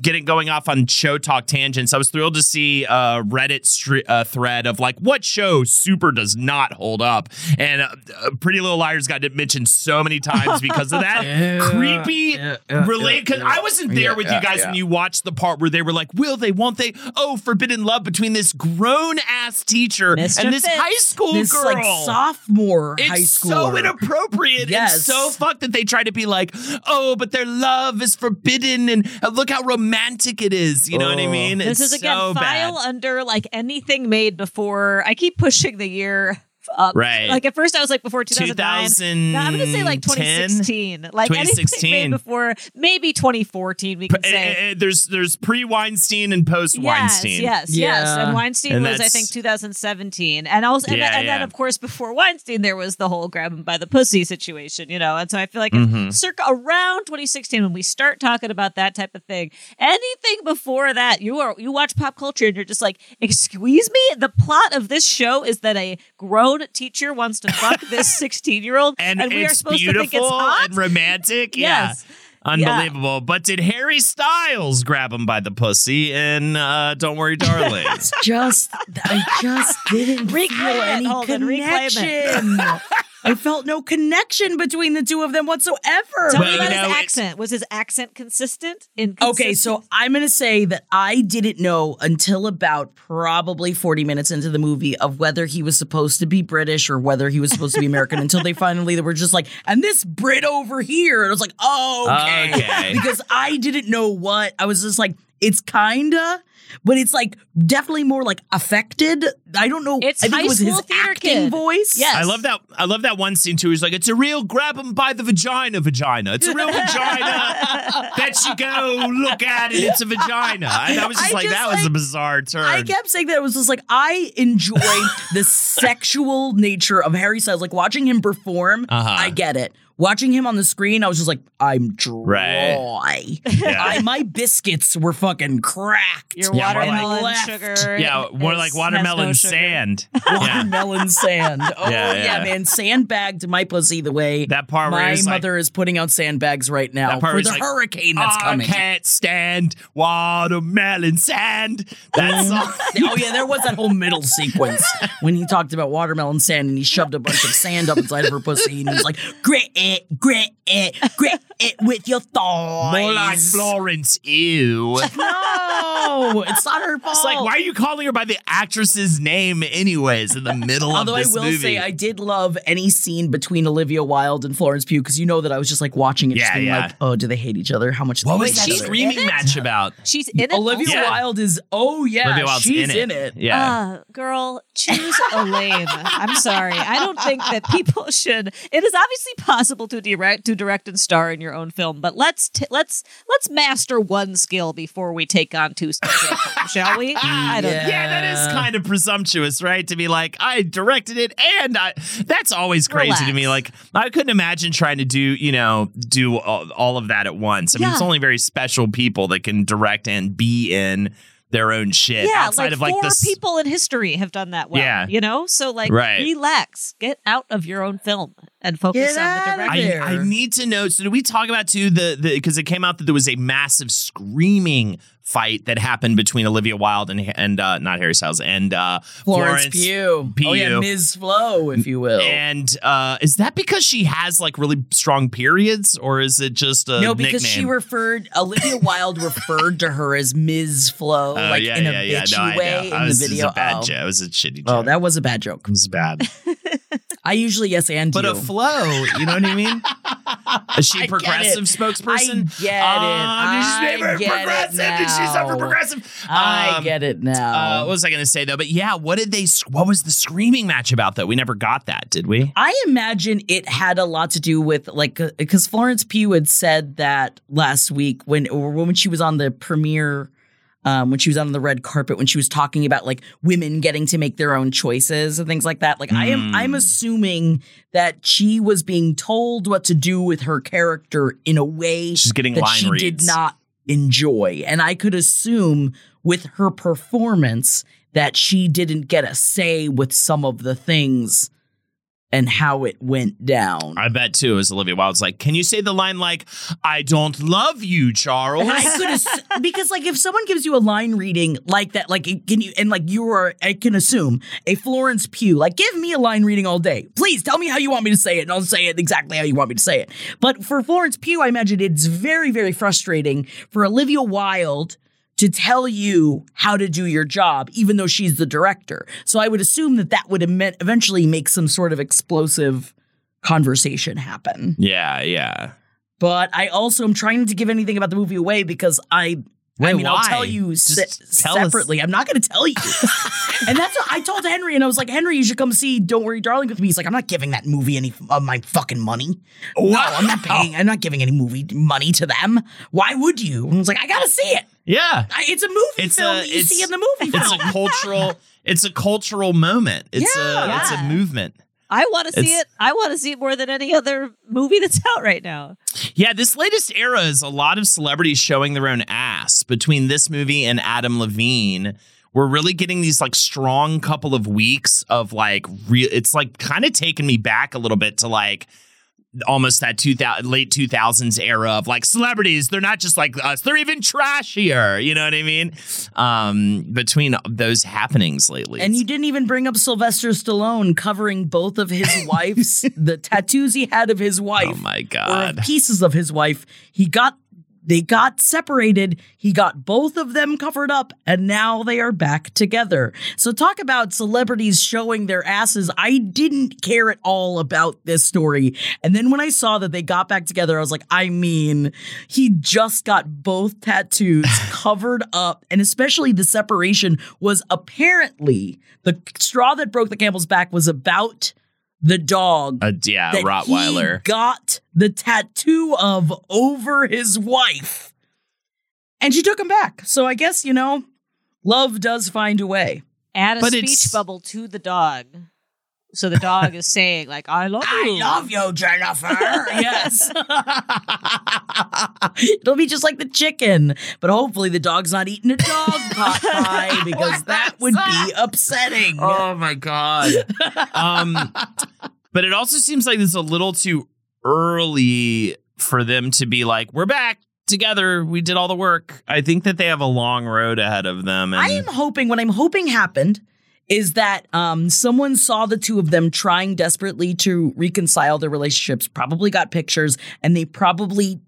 getting going off on show talk tangents. I was thrilled to see a Reddit str- uh, thread of like what show super does not hold up, and uh, uh, Pretty Little Liars got mentioned so many times because of that creepy relate. Because I wasn't there with you guys when you watched the part where they were like, "Will they? Won't they? Oh, forbidden love between this grown ass teacher Mr. and this Fitz. high school this girl." like sophomore It's high so schooler. inappropriate. Yes. It's so fucked that they try to be like, oh, but their love is forbidden and uh, look how romantic it is. You know what I Oh. mean? This it's is again so file bad. under like anything made before. I keep pushing the year up. Right. Like at first I was like before 2009. No, I'm going to say like 2016. Like anything 2016. made before maybe 2014 we can Eh, say. eh, eh, there's there's pre Weinstein and post Weinstein. Yes, yes, yes. And Weinstein And was, I think, 2017. And also, and, Yeah, then, and then, of course, before Weinstein, there was the whole grab him by the pussy situation, you know. And so I feel like Mhm. circa around 2016 when we start talking about that type of thing. Anything before that, you are you watch pop culture and you're just like, excuse me. The plot of this show is that a grown teacher wants to fuck this 16 year old, And, we are supposed beautiful to think it's hot. and romantic. Yes. Yeah. Unbelievable. But did Harry Styles grab him by the pussy in uh, Don't Worry, Darling? just I just didn't Reclaim feel it, any Holden, it. connection. I felt no connection between the two of them whatsoever. Tell Well, me you about know, his it's- accent. Was his accent consistent? Okay, so I'm going to say that I didn't know until about probably 40 minutes into the movie of whether he was supposed to be British or whether he was supposed to be American until they finally they were just like, and this Brit over here. And I was like, oh, okay. Okay. because I didn't know what. I was just like, it's kinda, but it's like definitely more like affected. I don't know. It's I think high it was school his theater acting kid. voice. Yes. I love that. I love that one scene too. He's like, "It's a real grab him by the vagina, vagina. It's a real vagina that you go look at it. It's a vagina." And I was just I like, just, "That was a bizarre turn." I kept saying that it was just like I enjoy the sexual nature of Harry Styles. Like watching him perform, Uh-huh. I get it. Watching him on the screen, I was just like, I'm dry. Yeah. I, my biscuits were fucking cracked. Your Yeah, more like- watermelon sugar. yeah, more like watermelon no sand. Watermelon sand. Oh Yeah, yeah, yeah. man. Sandbagged my pussy the way That part where my he's like- mother is putting out sandbags right now for the like, hurricane that's I coming. I can't stand watermelon sand. That song. oh yeah, there was that whole middle sequence when he talked about watermelon sand and he shoved a bunch of sand up inside of her pussy and he was like, "Grit it, grit it, grit it with your thighs." More like Florence. Ew. No, it's not her fault. It's like, why are you calling her by the actress's name, anyways, in the middle Although of this Although I will movie? say I did love any scene between Olivia Wilde and Florence Pugh because you know that I was just like watching it, just Yeah, being yeah. like, "Oh, do they hate each other? How much?" what was hate that screaming match about? She's in it. Olivia? Yeah. Wilde is. Oh yeah, Olivia Wilde's she's in it. Yeah. Uh, girl, choose a lane. I'm sorry. I don't think that people should. It is obviously possible to direct, to direct and star in your own film, but let's t- let's let's master one skill before we take on two skills, in a film, shall we? I don't. Yeah. yeah, that is kind of presumptuous, right? To be like, I directed it, and I. That's always crazy to me. Like, I couldn't imagine trying to do, you know, do all, all of that at once. I mean, it's only very special people that can direct and be in their own shit Yeah, outside like of like four this. people in history have done that well. Yeah. you know. So like, Right. relax, get out of your own film, and focus Get on the of direction. I, I need to know. So, did we talk about too the the because it came out that there was a massive screaming fight that happened between Olivia Wilde and and uh, not Harry Styles and uh, Florence, Pugh. Oh yeah, Ms. Flo, if you will. And uh, is that because she has like really strong periods, or is it just a no, because nickname? she referred Olivia Wilde referred to her as Ms. Flo, Oh, like yeah, in a yeah, yeah. bitchy No, way I in was, the it was video. a bad oh. joke. It was a shitty joke. Oh, that was a bad joke. it was bad. I usually yes and But you. a flow, you know what I mean? Is she I get progressive spokesperson? I get it. Um, I name her it progressive? Did she suffer now. progressive? I Um, get it now. Uh, what was I going to say though? But yeah, what did they? What was the screaming match about though? We never got that, did we? I imagine it had a lot to do with like because Florence Pugh had said that last week when or when she was on the premiere um, when she was on the red carpet when she was talking about like women getting to make their own choices and things like that. Like I am I'm Mm. assuming that she was being told what to do with her character in a way She's getting that she reads. did not enjoy, and I could assume with her performance that she didn't get a say with some of the things and how it went down. I bet too. It was Olivia Wilde's like, "Can you say the line like I don't love you, Charles?" I could ass- because like if someone gives you a line reading like that, like can you and like you are, I can assume a Florence Pugh, like give me a line reading all day. Please tell me how you want me to say it, and I'll say it exactly how you want me to say it. But for Florence Pugh, I imagine it's very, very frustrating for Olivia Wilde to tell you how to do your job, even though she's the director. So I would assume that that would eventually make some sort of explosive conversation happen. yeah, yeah. But I also am trying to give anything about the movie away because I I Wait, mean, I'll tell you se- tell us. separately. I'm not going to tell you. and that's what I told Henry, and I was like, Henry, you should come see Don't Worry, Darling with me. He's like, I'm not giving that movie any of my fucking money. No, I'm not paying. I'm not giving any movie money to them. Why would you? And I was like, I got to see it. Yeah. I, it's a movie It's film a that you it's, see in the movie It's film. a cultural it's a cultural moment. It's Yeah. a it's a movement. I want to see it. I want to see it more than any other movie that's out right now. Yeah, this latest era is a lot of celebrities showing their own ass between this movie and Adam Levine. We're really getting these like strong couple of weeks of like real it's like kind of taking me back a little bit to like almost that 2000 late 2000s era of like celebrities they're not just like us they're even trashier you know what i mean um between those happenings lately And you didn't even bring up Sylvester Stallone covering both of his wife's the tattoos he had of his wife. oh my god pieces of his wife. He got they got separated. He got both of them covered up, and now they are back together. So talk about celebrities showing their asses. I didn't care at all about this story. And then when I saw that they got back together, I was like, I mean, he just got both tattoos covered up, and especially the separation was apparently the straw that broke the camel's back was about the dog uh, yeah that rottweiler he got the tattoo of over his wife. And she took him back. So I guess, you know, love does find a way. Add a But speech it's- bubble to the dog. So the dog is saying, like, I love you. I love you, Jennifer. yes. It'll be just like the chicken, but hopefully the dog's not eating a dog pot pie because that would be upsetting. Oh my god. um but it also seems like it's a little too early for them to be like, we're back together. We did all the work. I think that they have a long road ahead of them. And I am hoping what I'm hoping happened is that um, someone saw the two of them trying desperately to reconcile their relationships, probably got pictures, and they probably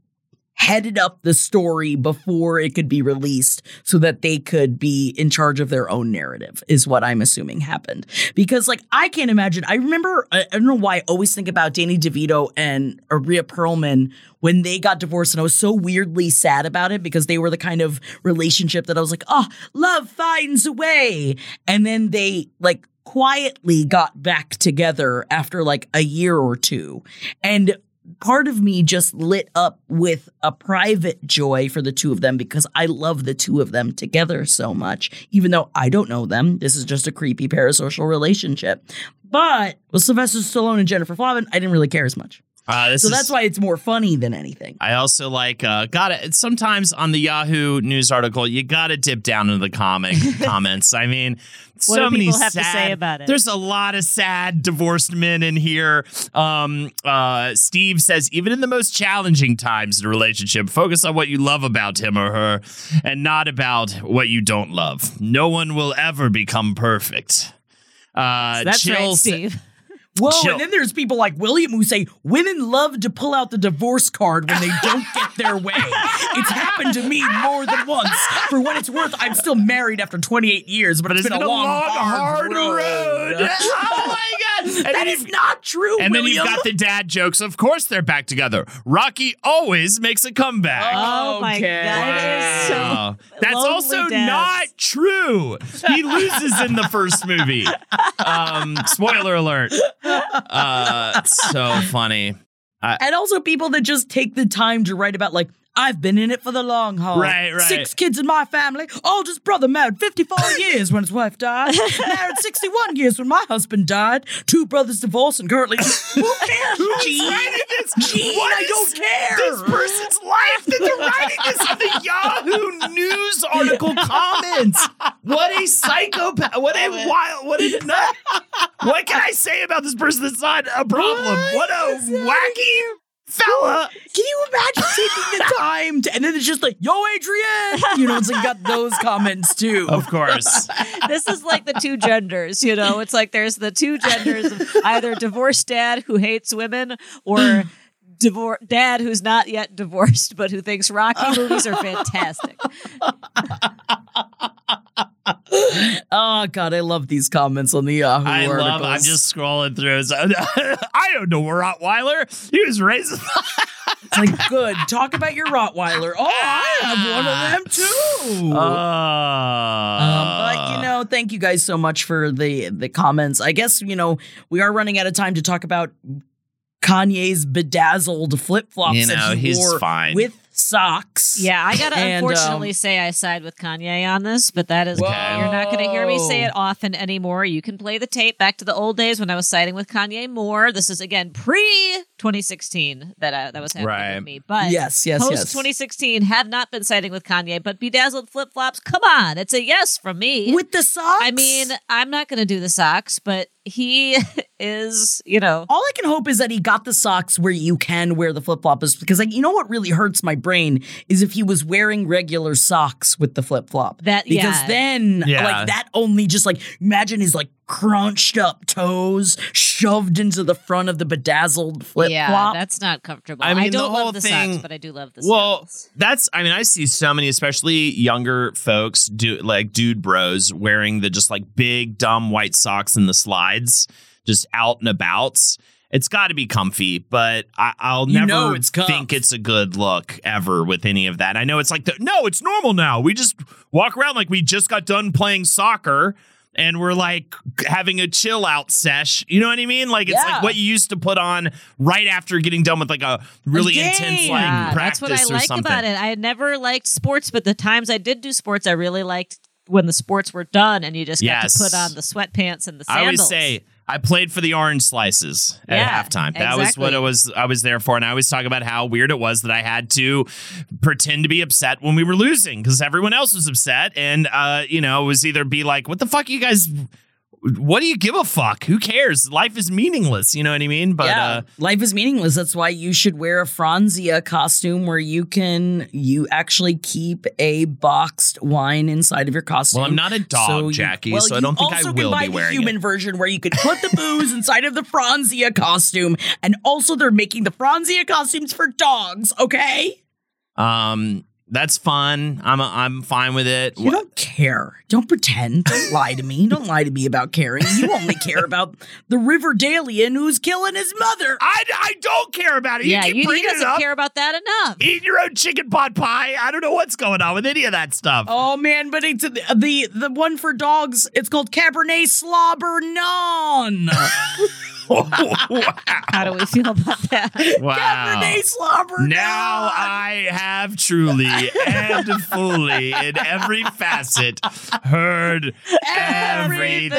headed up the story before it could be released so that they could be in charge of their own narrative is what i'm assuming happened. Because like i can't imagine i remember i, don't know why i always think about danny devito and Rhea perlman when they got divorced and i was so weirdly sad about it because they were the kind of relationship that i was like oh love finds a way. And then they like quietly got back together after like a year or two. And part of me just lit up with a private joy for the two of them because I love the two of them together so much, even though I don't know them. This is just a creepy parasocial relationship. But with Sylvester Stallone and Jennifer Flavin, I didn't really care as much. Uh, this So is- that's why it's more funny than anything. I also like uh got it sometimes on the Yahoo news article you got to dip down into the comic comments. I mean, What so do many people have to sad, say about it? There's a lot of sad divorced men in here. Um uh Steve says even in the most challenging times in a relationship, focus on what you love about him or her and not about what you don't love. No one will ever become perfect. Uh That's right, Chill sa- Steve. Whoa, Chill. and then there's people like William who say women love to pull out the divorce card when they don't get their way. It's happened to me more than once. For what it's worth, I'm still married after 28 years, but, But it's been, a long, hard, road. oh my god. And that then is you've- not true, And then you've got the dad jokes. Of course, they're back together. Rocky always makes a comeback. Oh my Okay. God, it is so Wow. That's also dads. not true. He loses in the first movie. Um, spoiler alert. Uh, so funny. and also people that just take the time to write about like I've been in it for the long haul. Right, right. Six kids in my family. Oldest brother married 54 years when his wife died. Married 61 years when my husband died. Two brothers divorced and currently. Who cares, Gene? this? Gene, What I don't care. This person's life that they're writing this in the Yahoo News article comments. What a psychopath! What a wild! What a nut! What can I say about this person that's not a problem? What a wacky fella! Can you imagine taking the time to, and then it's just like, yo, Adrian! You know, it's like got those comments too. Of course. this is like the two genders, you know. It's like there's the two genders of either divorced dad who hates women or divor- dad who's not yet divorced but who thinks Rocky movies are fantastic. oh god, I love these comments on the Yahoo I articles. love. I'm just scrolling through. So- I don't know Rottweiler. He was raised. It's like, good. Talk about your Rottweiler. Oh, I have one of them too. Uh, Um, but you know, thank you guys so much for the the comments. I guess you know we are running out of time to talk about Kanye's bedazzled flip flops You know, that he he's wore fine. with socks. Yeah, I gotta And, unfortunately um, say I side with Kanye on this, but that is Whoa. you're not gonna hear me say it often anymore. You can play the tape back to the old days when I was siding with Kanye more. This is again pre 2016 that uh, that was happening Right. with me. But Yes, yes, post yes. 2016 have not been siding with Kanye, but bedazzled flip flops. Come on, it's a yes from me. with the socks. I mean, I'm not gonna do the socks, but he is, you know. all I can hope is that he got the socks where you can wear the flip flops because like you know what really hurts my brain is if he was wearing regular socks with the flip flop. That- because yeah. then Yeah. like that only just like imagine his like crunched up toes shoved into the front of the bedazzled flip yeah, flop. that's not comfortable. I I, mean, the don't whole love the thing- socks, but I do love the socks. Well, sandals. that's I mean, I see so many, especially younger folks, do like dude bros wearing the just like big dumb white socks in the slides, just out and about. It's got to be comfy, but I, I'll You never know it's think it's a good look ever with any of that. I know it's like the, no, it's normal now. We just walk around like we just got done playing soccer. And we're like having a chill out sesh. You know what I mean? Like it's Yeah. like what you used to put on right after getting done with like a really intense like Yeah, practice that's what I or like something. about it. I had never liked sports, but the times I did do sports, I really liked when the sports were done and you just got Yes. to put on the sweatpants and the I sandals. always say I played for the orange slices at Yeah, halftime. That was what exactly. it was I was there for. And I always talk about how weird it was that I had to pretend to be upset when we were losing because everyone else was upset. And uh, you know, it was either be like, What the fuck you guys what do you give a fuck? Who cares? Life is meaningless. You know what I mean? But yeah, uh life is meaningless. That's why you should wear a Franzia costume where you can you actually keep a boxed wine inside of your costume. Well, I'm not a dog, you- Jackie, well, so I don't think I will can buy be wearing the human it. version where you could put the booze inside of the Franzia costume, and also they're making the Franzia costumes for dogs. Okay, um that's fun. I'm I'm fine with it. you don't care. Don't pretend. Don't lie to me. Don't lie to me about caring. You only care about the Riverdalian who's killing his mother. I, I don't care about it. You yeah, keep you, he bringing it doesn't up. care about that enough. Eat your own chicken pot pie. I don't know what's going on with any of that stuff. Oh man, but it's the the, the one for dogs. It's called Cabernet Slobber Non. How do we feel about that? wow. Cabernet Slobber Now Non. I have truly and fully in every facet heard everything.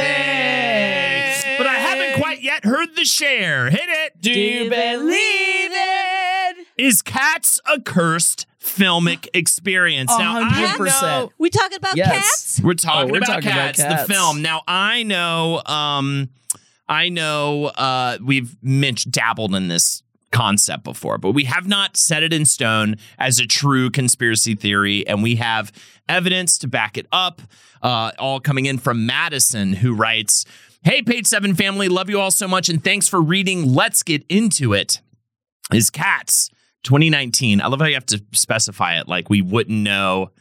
But I haven't quite yet heard the share. Hit it. Do you believe it? Is Cats a cursed filmic experience? Now, I 100%. know- We talking about Yes. cats? We're talking, Oh, we're about, talking about cats, Cats. the film. Now I know, um, I know, uh, we've dabbled in this concept before, but we have not set it in stone as a true conspiracy theory, and we have evidence to back it up. Uh, all coming in from Madison, who writes. Hey, Page Seven family, love you all so much, and thanks for reading. Let's get into it." it. Is Cats 2019? I love how you have to specify it, like we wouldn't know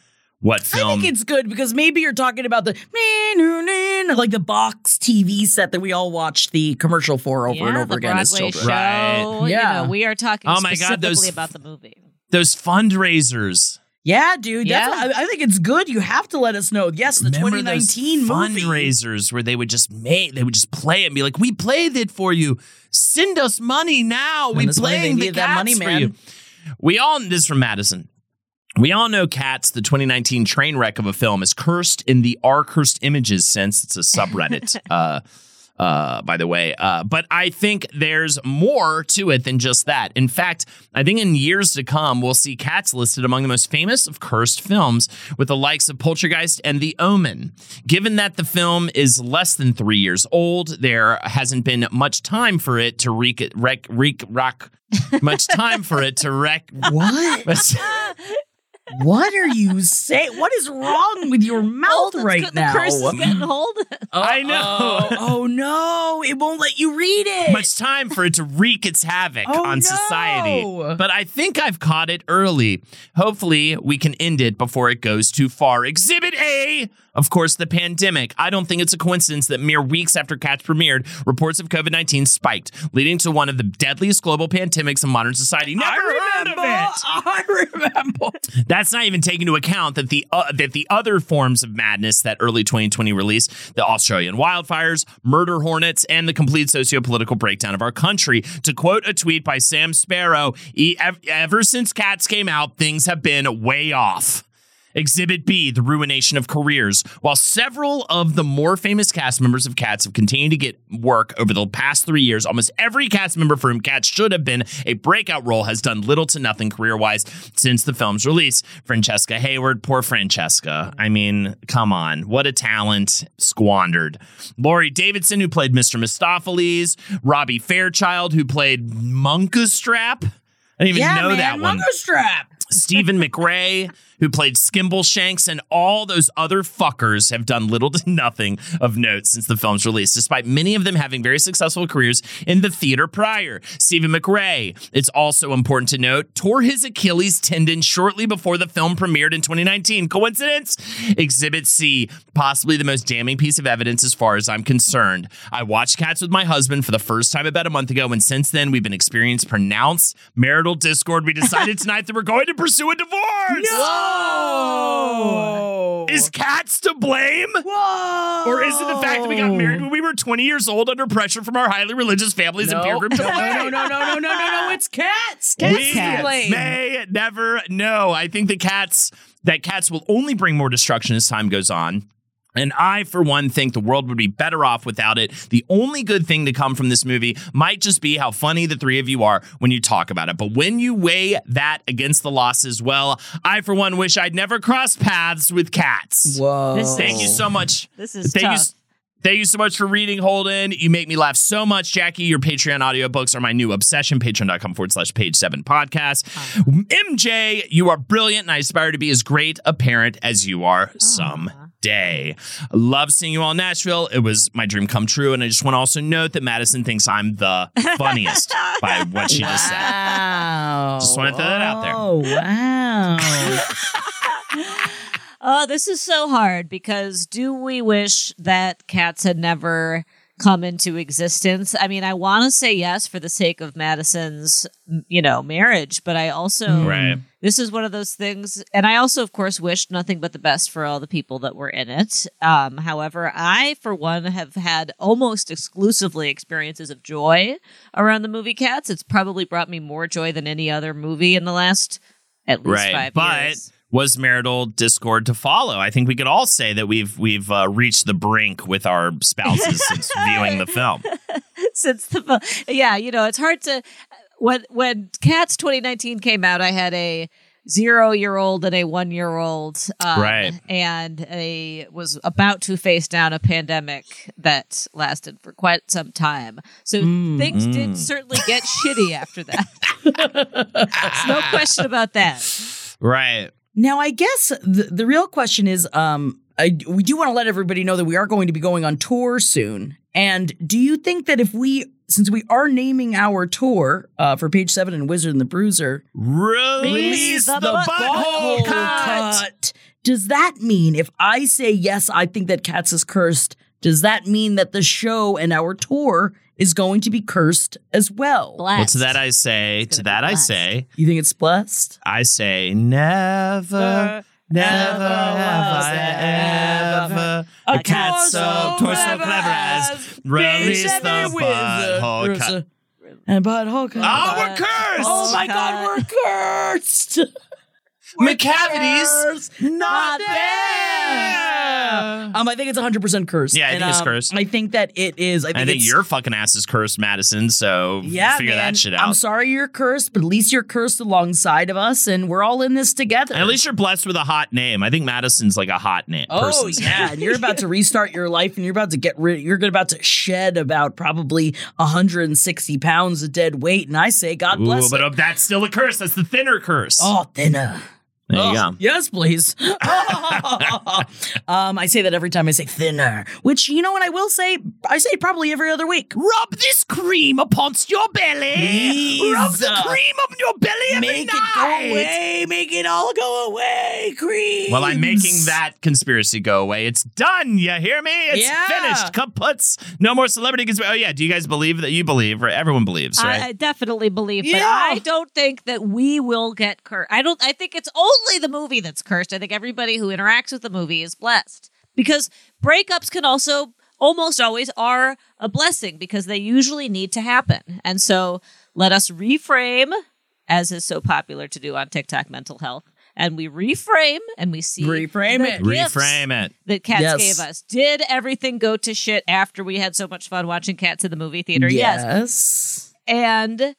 what film. I think it's good because maybe you're talking about the like the box TV set that we all watched the commercial for over yeah, and over the again as Broadway children. Right. show. Yeah. You know, we are talking Oh my God, specifically those- about the movie. those fundraisers. Yeah, dude. That's Yeah. what- I, I think it's good. You have to let us know. Yes, the Remember those 2019 movie. fundraisers where they would just make they would just play it and be like, "We played it for you. Send us money now. we Send us money. playing They the need that money, cats for man." you." We all this is from Madison. We all know Cats, the 2019 train wreck of a film, is cursed in the R cursed images sense. It's a subreddit, uh, uh, by the way. Uh, but I think there's more to it than just that. In fact, I think in years to come, we'll see Cats listed among the most famous of cursed films with the likes of Poltergeist and The Omen. Given that the film is less than three years old, there hasn't been much time for it to wreak, wreck, wreak, rock. Much time for it to wreck. What? what are you saying? What is wrong with your mouth Hold, right good- now? The curse is getting hold. I know. Oh, oh no! It won't let you read it. much time for it to wreak its havoc Oh, on no. society. But I think I've caught it early. Hopefully, we can end it before it goes too far. Exhibit A Of course, the pandemic. I don't think it's a coincidence that mere weeks after Cats premiered, reports of COVID 19 spiked, leading to one of the deadliest global pandemics in modern society. Never heard of it. I remember. That's not even taking into account that the uh, that the other forms of madness that early 2020 released, the Australian wildfires, murder hornets, and the complete socio-political breakdown of our country. To quote a tweet by Sam Sparrow, "E- ever since Cats came out, things have been way off. Exhibit B, the ruination of careers. While several of the more famous cast members of Cats have continued to get work over the past three years, almost every cast member for whom Cats should have been a breakout role has done little to nothing career wise since the film's release. Francesca Hayward, poor Francesca. I mean, come on. What a talent squandered. Laurie Davidson, who played Mr. Mistoffelees, Robbie Fairchild, who played Munkustrap. I didn't even yeah, know man, that one. Strap. Stephen McRae, who played Skimbleshanks, and all those other fuckers have done little to nothing of note since the film's release, despite many of them having very successful careers in the theater prior. Steven McRae, it's also important to note, tore his Achilles tendon shortly before the film premiered in 2019. Coincidence? Exhibit C, possibly the most damning piece of evidence as far as I'm concerned. I watched Cats with my husband for the first time about a month ago, and since then we've been experiencing pronounced marital discord. We decided tonight that we're going to pursue a divorce. Is cats to blame? Whoa! Or is it the fact that we got married when we were 20 years old under pressure from our highly religious families and peer group? No, way. no, no, no, no, no, no, no. It's cats. Cats we to blame. may never know. I think the cats that cats will only bring more destruction as time goes on. And I, for one, think the world would be better off without it. The only good thing to come from this movie might just be how funny the three of you are when you talk about it. But when you weigh that against the loss as well, I, for one, wish I'd never crossed paths with cats. Whoa. This Thank you so much. This is Thank you. tough. Thank you so much for reading, Holden. You make me laugh so much, Jackie. Your Patreon audiobooks are my new obsession. Patreon.com forward slash page seven podcast. MJ, you are brilliant, and I aspire to be as great a parent as you are oh. someday. Love seeing you all in Nashville. It was my dream come true. And I just want to also note that Madison thinks I'm the funniest by what she just said. Just wanna throw that out there. Oh, wow. Oh, this is so hard because do we wish that cats had never come into existence? I mean, I want to say yes for the sake of Madison's, you know, marriage, but I also Right. this is one of those things and I also of course wished nothing but the best for all the people that were in it. Um, however, I for one have had almost exclusively experiences of joy around the movie Cats. It's probably brought me more joy than any other movie in the last at least right. 5 but years. Was marital discord to follow? I think we could all say that we've we've uh, reached the brink with our spouses since viewing the film. since the fil- yeah you know it's hard to when when cats 2019 came out i had a zero year old and a one year old um, Right. and a was about to face down a pandemic that lasted for quite some time so things did certainly get shitty after that There's no question about that Right. Now, I guess the, the real question is um, I, we do want to let everybody know that we are going to be going on tour soon. And do you think that if we, since we are naming our tour uh, for Page Seven and Wizard and the Bruiser, Release the, butthole cut. cut, does that mean if I say yes, I think that Cats is cursed? Does that mean that the show and our tour is going to be cursed as well? Well, to that I say, to that I blessed. say, You think it's blessed? I say, never, never have I ever a cat so torso clever as release the butthole cut. And butthole cut. Oh, we're cursed! Oh my god, we're cursed! Macavity's not there. Um, I think it's 100% cursed. Yeah, I And, think it's um, cursed. I think that it is. I think, I think it's, your fucking ass is cursed, Madison. So yeah, figure man. that shit out. I'm sorry you're cursed, but at least you're cursed alongside of us, and we're all in this together. And at least you're blessed with a hot name. I think Madison's like a hot name. Oh name. yeah, and you're about to restart your life, and you're about to get rid. You're about to shed about probably 160 pounds of dead weight, and I say, God Ooh, bless but it. that's still a curse. That's the thinner curse. Oh, thinner. There you Ugh, go. Yes, please. um, I say that every time I say thinner, which you know what I will say. I say probably every other week. Rub this cream upon your belly. Please. Rub the cream up your belly every Make night. it go away. Make it all go away. Cream. Well, I'm making that conspiracy go away. It's done. You hear me? It's Yeah. finished. Kaputs. No more celebrity conspiracy. Oh yeah. Do you guys believe that? You believe? Right? Everyone believes, right? I, I definitely believe, but Yeah. I don't think that we will get cursed. I don't. I think it's only the movie that's cursed. I think everybody who interacts with the movie is blessed because breakups can also almost always are a blessing because they usually need to happen. And so let us reframe, as is so popular to do on TikTok, mental health. And we reframe and we see Reframe the it. gifts Reframe it. that cats Yes. gave us. Did everything go to shit after we had so much fun watching cats in the movie theater? Yes. Yes. And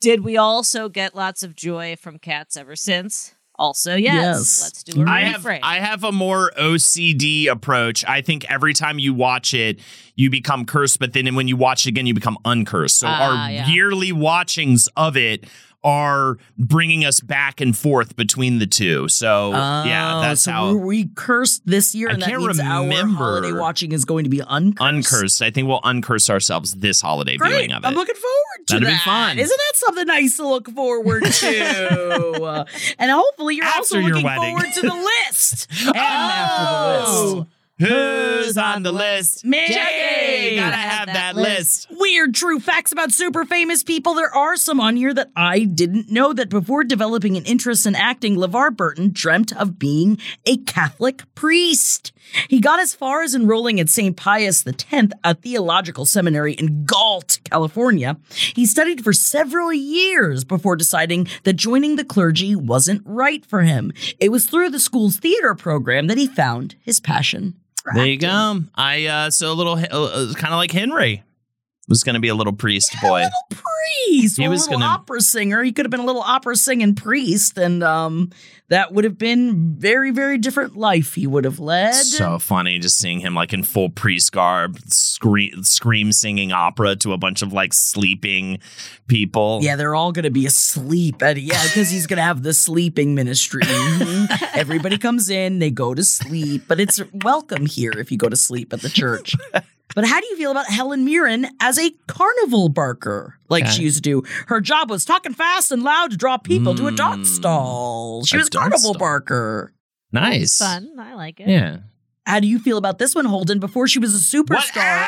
did we also get lots of joy from cats ever since? Also, yes. Yes. Let's do a I have reframe. I have a more OCD approach. I think every time you watch it, you become cursed, but then when you watch it again, you become uncursed. So Ah, our yeah. yearly watchings of it are bringing us back and forth between the two. So yeah, Oh, that's so how we cursed this year, I and can't means our remember. holiday watching is going to be uncursed. uncursed. I think we'll uncurse ourselves this holiday Great. viewing of it. I'm looking forward to That'll be fun. Isn't that something nice to look forward to? Uh, and hopefully, you're After also your looking wedding. forward to the list and after the list. Who's on the list? Me. Jackie, gotta have that list. Weird true facts about super famous people. There are some on here that I didn't know that before developing an interest in acting, LeVar Burton dreamt of being a Catholic priest. He got as far as enrolling at St. Pius X, a theological seminary in Galt, California. He studied for several years before deciding that joining the clergy wasn't right for him. It was through the school's theater program that he found his passion. There you go. I uh so a little uh, kind of like Henry was going to be a little priest boy. Yeah, little priest. He was a little gonna- opera singer. He could have been a little opera singing priest, and um, that would have been very, very different life he would have led. So funny just seeing him like in full priest garb, scream, scream singing opera to a bunch of like sleeping people. yeah, they're all going to be asleep. At, yeah, because he's going to have the sleeping ministry. Mhm. Everybody comes in, they go to sleep, but it's welcome here if you go to sleep at the church. But how do you feel about Helen Mirren as a carnival barker, like Okay. she used to do? Her job was talking fast and loud to draw people to a dot Mm. stall. She A was a carnival stall. barker. Nice. Fun. I like it. Yeah. How do you feel about this one, Holden? Before she was a superstar,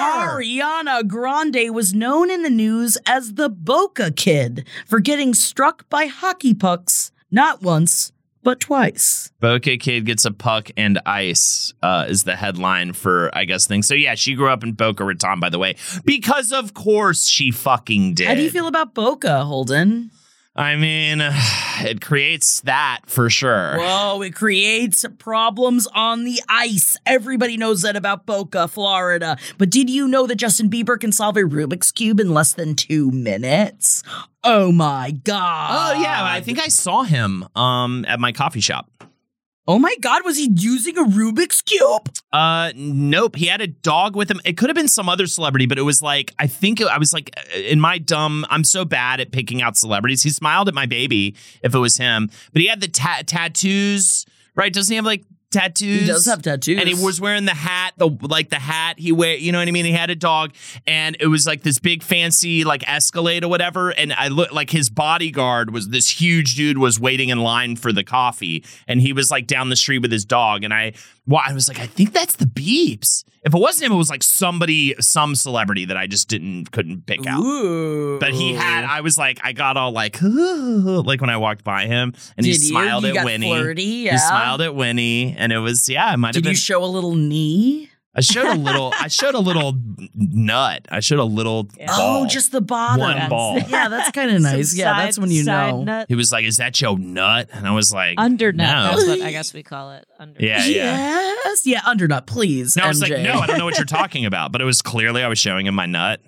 Whatever. Ariana Grande was known in the news as the Boca Kid for getting struck by hockey pucks not once, but twice. Boca Kid gets a puck and ice uh, is the headline for I guess things. So yeah, she grew up in Boca Raton, by the way, because of course she fucking did. How do you feel about Boca, Holden? I mean, it creates that for sure. Whoa, it creates problems on the ice. Everybody knows that about Boca, Florida. But did you know that Justin Bieber can solve a Rubik's Cube in less than two minutes? Oh my God. Oh yeah, I think I saw him um at my coffee shop. Oh my God, was he using a Rubik's Cube? Uh, nope. He had a dog with him. It could have been some other celebrity, but it was like I think I was like in my dumb. I'm so bad at picking out celebrities. He smiled at my baby if it was him, but he had the ta- tattoos. Right? Doesn't he have like tattoos? He does have tattoos. And he was wearing the hat, the like the hat he wear. You know what I mean? He had a dog, and it was like this big fancy like Escalade or whatever. And I look like his bodyguard was this huge dude was waiting in line for the coffee, and he was like down the street with his dog. And I, well, I was like, I think that's the Beeps. If it wasn't him, it was like somebody, some celebrity that I just didn't couldn't pick out. Ooh. But he had, I was like, I got all like, like when I walked by him, and he Did you? smiled You at got Winnie. flirty, He smiled at Winnie, and it was yeah, it might have Did been. you show a little knee? I showed a little. I showed a little nut. I showed a little. Oh, ball. Oh, just the bottom. One Yes. ball. Yeah, that's kind of nice. Some Yeah, side- that's when you know. Nut. He was like, "Is that your nut?" And I was like, Undernut. No. That's what I guess we call it. Undernut. Yeah, yeah. Yes. Yeah, undernut, please. No, I was like, "No, I don't know what you're talking about." But it was clearly I was showing him my nut.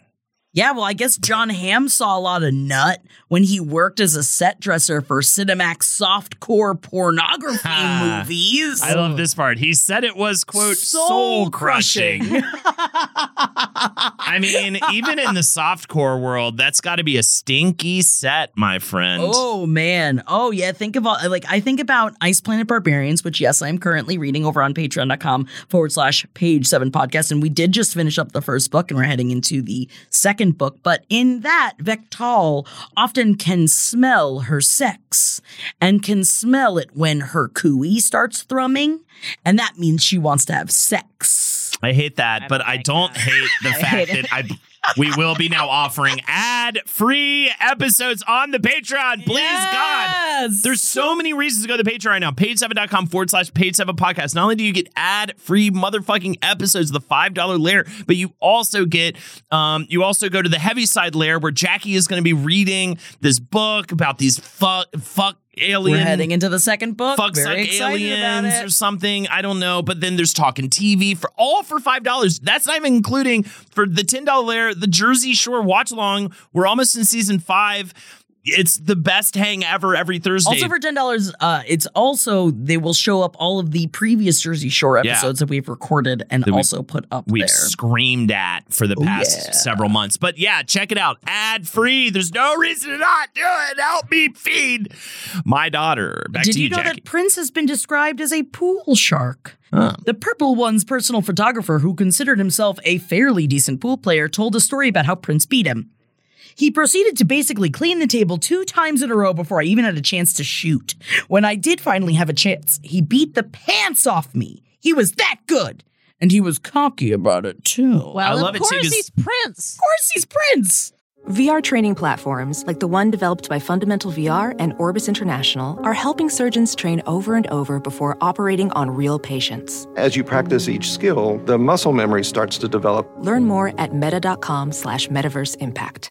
Yeah, well, I guess Jon Hamm saw a lot of nut when he worked as a set dresser for Cinemax softcore pornography Ah, movies. I love this part. He said it was quote soul, crushing. I mean, even in the softcore world, that's got to be a stinky set, my friend. Oh man. Oh yeah. Think of all like I think about Ice Planet Barbarians, which yes, I'm currently reading over on patreon.com forward slash page seven podcast. And we did just finish up the first book and we're heading into the second book. But in that, Vektal often can smell her sex and can smell it when her khui starts thrumming. And that means she wants to have sex. I hate that, I but I don't that. hate the I fact hate that. I we will be now offering ad-free episodes on the Patreon. Please God. There's so many reasons to go to the Patreon right now. Page7.com forward slash page seven podcast. Not only do you get ad free motherfucking episodes, of the $5 layer, but you also get, um, you also go to the Heaviside layer where Jackie is going to be reading this book about these fuck, fuck alien. We're heading into the second book. Fuck suck Very excited about aliens or something. I don't know. But then there's talking TV for all for five dollars. That's not even including for the ten dollar layer, the Jersey Shore watch along. We're almost in season five. It's the best hang ever every Thursday. Also for ten dollars, uh, it's also they will show up all of the previous Jersey Shore Yeah. episodes that we've recorded and That also put up we've there. screamed at for the Oh, past yeah. several months. But yeah, check it out. Ad free. There's no reason to not do it. Help me feed my daughter. Back Did you, you, know Jackie. that Prince has been described as a pool shark? Huh. The Purple One's personal photographer, who considered himself a fairly decent pool player, told a story about how Prince beat him. He proceeded to basically clean the table two times in a row before I even had a chance to shoot. When I did finally have a chance, he beat the pants off me. He was that good. And he was cocky about it, too. Well, I love of it too, course 'cause- he's Prince. of course, he's Prince. VR training platforms, like the one developed by Fundamental VR and Orbis International, are helping surgeons train over and over before operating on real patients. As you practice each skill, the muscle memory starts to develop. Learn more at meta.com slash metaverse impact.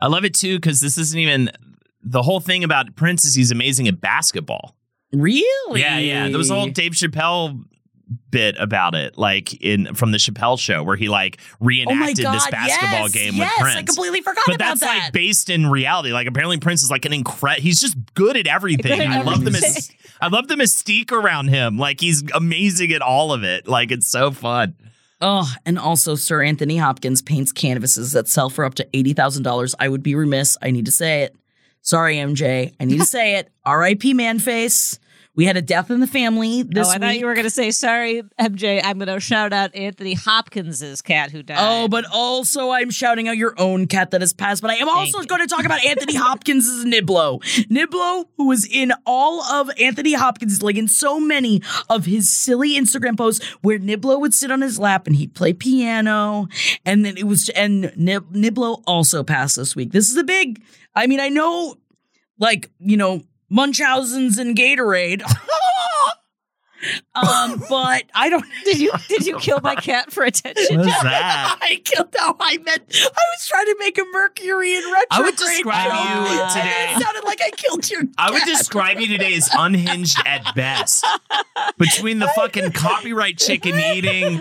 I love it too because this isn't even the whole thing about Prince is he's amazing at basketball. Really? Yeah, yeah. There was a whole Dave Chappelle bit about it, like in from the Chappelle show, where he like oh reenacted Oh God, this basketball yes, game yes, with Prince. I completely forgot but about that's that. like based in reality. Like apparently Prince is like an incredible. He's just good at everything. Good at I love the mys- I love the mystique around him. Like he's amazing at all of it. Like it's so fun. Oh, and also Sir Anthony Hopkins paints canvases that sell for up to $80,000. I would be remiss. I need to say it. Sorry, MJ. I need to say it. R.I.P. Manface. We had a death in the family this oh, I week. thought you were going to say, sorry, MJ, I'm going to shout out Anthony Hopkins's cat who died. Oh, but also I'm shouting out your own cat that has passed. But I am also you. going to talk about Anthony Hopkins's Niblo. Niblo, who was in all of Anthony Hopkins, like in so many of his silly Instagram posts, where Niblo would sit on his lap and he'd play piano, and then it was and Nib- Niblo also passed this week. This is a big. I mean, I know, like you know, Munchausen's and Gatorade. um, but I don't. Did you did you kill my cat for attention? What's that? I killed. No, I meant I was trying to make a Mercury in retrograde. I would describe joke, you today- It sounded like I killed your. I would describe you today as unhinged at best. Between the fucking copyright chicken eating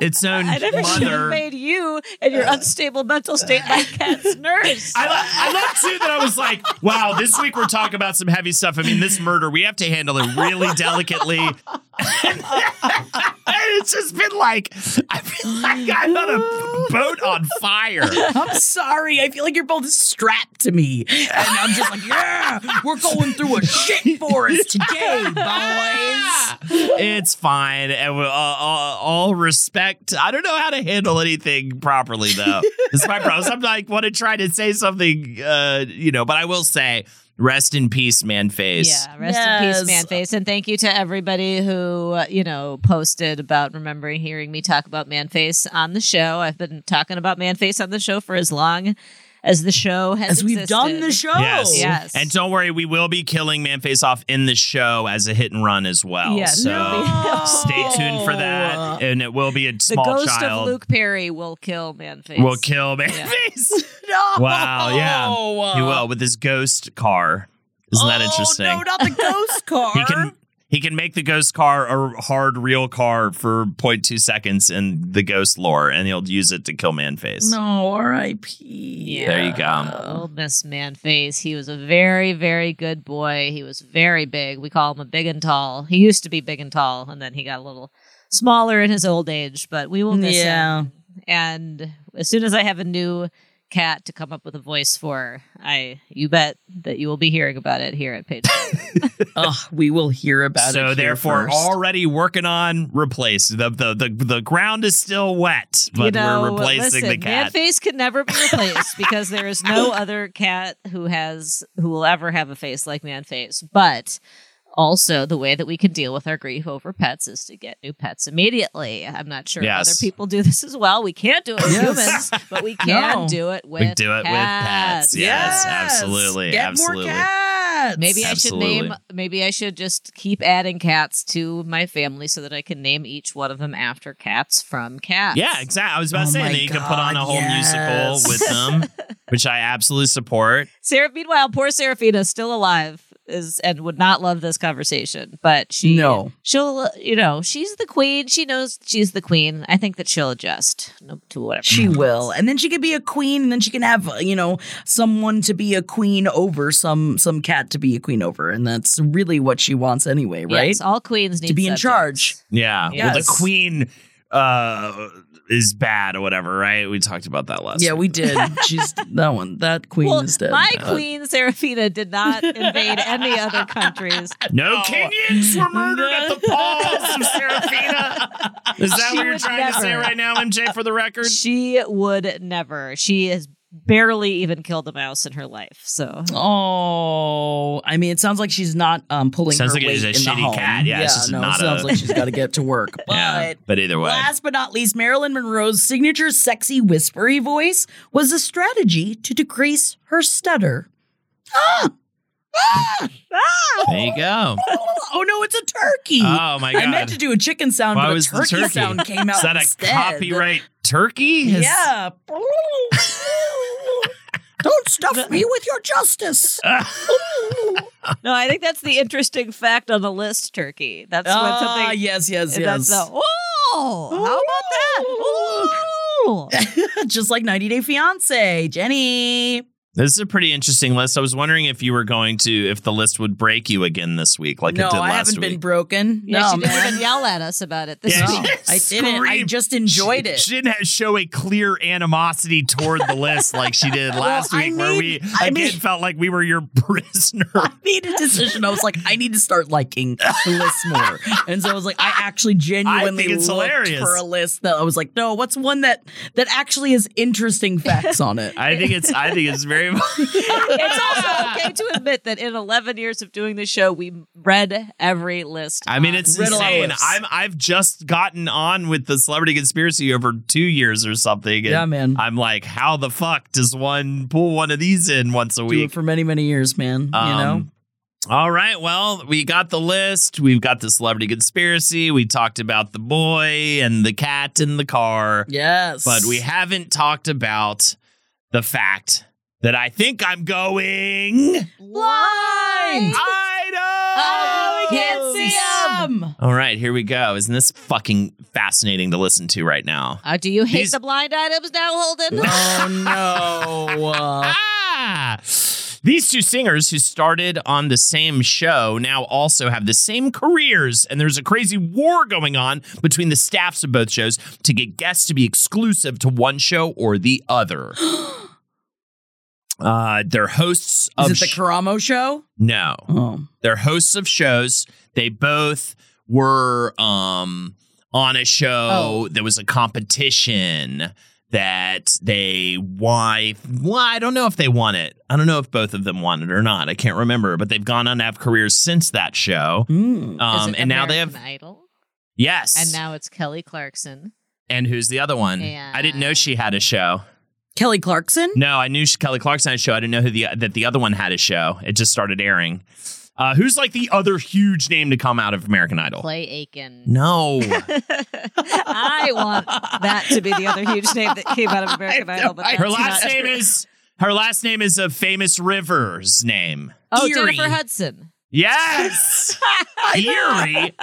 its own I never should have mother. made you and your unstable mental state my cat's nurse. I, lo- I love too that I was like, wow, this week we're talking about some heavy stuff. I mean, this murder, we have to handle it really delicately. it's just been like, I feel like I'm on a boat on fire. I'm sorry. I feel like you're both strapped to me, and I'm just like, yeah, we're going through a shit forest today, boys. It's fine. And uh, all, all respect, I don't know how to handle anything properly, though. this is my problem. I'm like, want to try to say something, uh, you know, but I will say, Rest in peace, man face. Yeah, rest in peace, man face. And thank you to everybody who, uh, you know, posted about remembering hearing me talk about man face on the show. I've been talking about man face on the show for as long as the show has As we've done the show. Yes. Yes. And don't worry, we will be killing Man Face off in the show as a hit and run as well. Yeah, so no. stay tuned for that. And it will be a The small ghost child. of Luke Perry will kill man face. will kill Manface. No. Wow, yeah. He will with his ghost car. Isn't that Oh, interesting? No, not the ghost car. he can he can make the ghost car a hard real car for 0.2 seconds in the ghost lore, and he'll use it to kill Manface. No, R.I.P. Yeah. There you go. Old Miss Man Face. He was a very, very good boy. He was very big. We call him a big and tall. He used to be big and tall, and then he got a little smaller in his old age, but we will miss Yeah. him. And as soon as I have a new cat to come up with a voice for, I you bet that you will be hearing about it here at Page. oh, we will hear about it. so therefore, first. already working on replace the, the the the ground is still wet, but you know, we're replacing listen, the cat. Man face can never be replaced because there is no other cat who has who will ever have a face like Man Face. But also, the way that we can deal with our grief over pets is to get new pets immediately. I'm not sure if Yes. other people do this as well. We can't do it with humans, but we can No. do it with we do it with pets. Yes, absolutely, Get absolutely. more cats. Maybe I should name. Maybe I should just keep adding cats to my family so that I can name each one of them after cats from Cats. Yeah, exactly. I was about Oh to say that you could put on a whole yes. musical with them, which I absolutely support. Sarah, meanwhile, poor Seraphina is still alive is and would not love this conversation, but she No. she'll you know she's the queen. She knows she's the queen. I think that she'll adjust to whatever She happens. will, and then she could be a queen, and then she can have uh, you know someone to be a queen over some some cat to be a queen over, and that's really what she wants anyway, right? Yes, all queens need To be in charge. Yeah. Well, the queen uh is bad or whatever, right? We talked about that last Yeah, week. we did. She's that one. That queen Well, is dead. my Uh, queen Seraphina did not invade any other countries. No Kenyans were murdered at the paws of Seraphina. Is that She what you're would trying to say right now, MJ, for the record? She would never. She has barely even killed a mouse in her life. So Oh, I mean, it sounds like she's not um pulling Sounds her like weight she's a in the shitty cat. Yeah, it's just no, not it sounds a- like she's got to get to work. But yeah, but either way. last but not least, Marilyn Monroe's signature sexy whispery voice was a strategy to decrease her stutter. Ah! Ah! there you go. Oh no, it's a turkey. Oh my god. I meant to do a chicken sound, Why but was a the turkey, turkey? sound came out Is that a copyright turkey? Is- Yeah. Don't stuff me with your justice. no, I think that's the interesting fact on the list. Turkey. That's when Ah, something. yes, yes, That's yes. the, oh, how about that? Ooh. Just like 90 Day Fiance, Jenny. This is a pretty interesting list. I was wondering if you were going to, if the list would break you again this week, like no, it did I last haven't week. been broken. Yeah, no, she didn't even yell at us about it this Yeah, week. I didn't. I just enjoyed she, it. She didn't show a clear animosity toward the list like she did last I week, where we made- I again made- felt like we were your prisoner. I made a decision. I was like, I need to start liking the list more. And so I was like, I actually genuinely it's looked hilarious. for a list that I was like, no, what's one that that actually has interesting facts on it? I think it's, I think it's very. it's also okay to admit that in 11 years of doing this show, we read every list. I mean, it's Riddle insane. Ellis. I'm I've just gotten on with the celebrity conspiracy over two years or something. and Yeah, man. I'm like, how the fuck does one pull one of these in once a Do week? it for many, many years, man. you know? Um, All right. Well, we got the list. We've got the celebrity conspiracy. We talked about the boy and the cat in the car, Yes. but we haven't talked about the fact that I think I'm going. blind. I we can't see them. All right, here we go. Isn't this fucking fascinating to listen to right now? Uh, do you hate These- the blind items now, Holden? Oh no. Uh, Ah! These two singers who started on the same show now also have the same careers, and there's a crazy war going on between the staffs of both shows to get guests to be exclusive to one show or the other. uh, they're hosts of is it the Karamo show? no, Oh. they're hosts of shows. They both were um on a show Oh. that was a competition that they why well, I don't know if they won it. I don't know if both of them won it or not. I can't remember, but they've gone on to have careers since that show. Mm. Um, and now they have Idol? yes, And now it's Kelly Clarkson. and who's the other one? I didn't know she had a show. Kelly Clarkson. No, I knew Kelly Clarkson had a show. I didn't know who the that the other one had a show. It just started airing. Uh, who's like the other huge name to come out of American Idol? Clay Aiken. No, I want that to be the other huge name that came out of American Idol. But her last name true. is her last name is a famous river's name. Oh, Erie. Jennifer Hudson. Yes, Erie.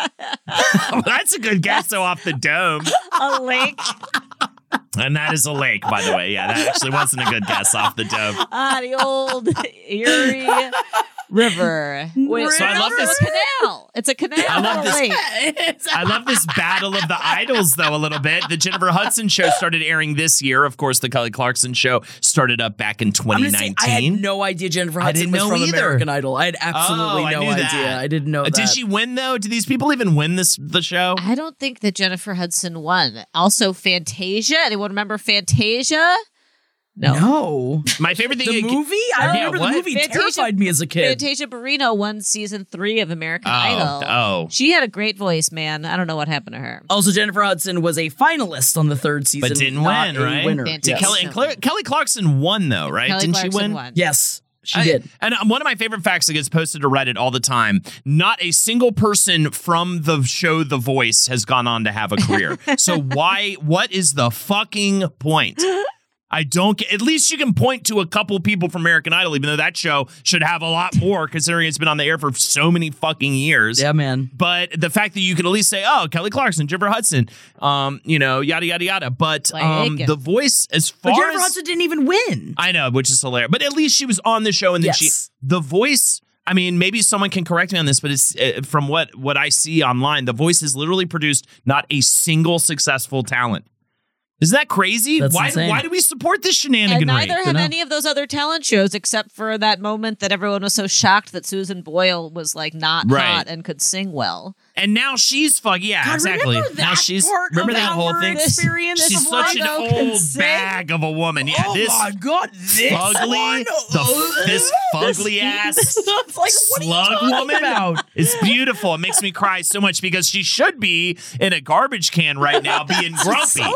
That's a good guess. So off the dome, A lake. and that is a lake, by the way. Yeah, that actually wasn't a good guess off the dome. Ah, the old Erie River. Wait, So I love it's this- a canal. It's a canal. I love this- I love this battle of the idols, though, a little bit. The Jennifer Hudson show started airing this year. Of course, the Kelly Clarkson show started up back in I'm gonna say, 2019. I had no idea Jennifer I Hudson didn't was know from either. American Idol. I had absolutely Oh, I no idea. that. I didn't know Uh, that. Did she win though? Did these people even win this the show? I don't think that Jennifer Hudson won. Also, Fantasia. Anyone remember Fantasia? No. No. My favorite thing. The movie? I Yeah, remember what? the movie Fantasia- terrified me as a kid. Fantasia Barrino won season three of American Oh, Idol. oh. She had a great voice, man. I don't know what happened to her. Also, Jennifer Hudson was a finalist on the third season, But didn't not win, a right? Winner. Fantastic. Yes. Kelly and Cla- Kelly Clarkson won though, right? Kelly Didn't Clarkson she win? won. Yes, she I- did. And um, one of my favorite facts that gets posted to Reddit all the time: not a single person from the show The Voice has gone on to have a career. so why? What is the fucking point? I don't get. At least you can point to a couple people from American Idol, even though that show should have a lot more, considering it's been on the air for so many fucking years. Yeah, man. But the fact that you could at least say, "Oh, Kelly Clarkson, Jennifer Hudson," um, you know, yada yada yada. But um, the voice, as far But Jennifer as Hudson didn't even win. I know, which is hilarious. But at least she was on the show, and then she, the voice. I mean, maybe someone can correct me on this, but it's uh, from what what I see online. The voice has literally produced not a single successful talent. Isn't that crazy? That's why insane. why do we support this And neither have any of those other talent shows, except for that moment that everyone was so shocked that Susan Boyle was like not Right. hot and could sing well. And now she's fuck. Yeah, God, exactly. now she's remember that whole thing. experience She's such an old bag of a woman. Yeah, oh this my god, this fugly, the, this fugly ass It's like, what are you slug woman. about? It's beautiful. It makes me cry so much because she should be in a garbage can right now being grumpy. So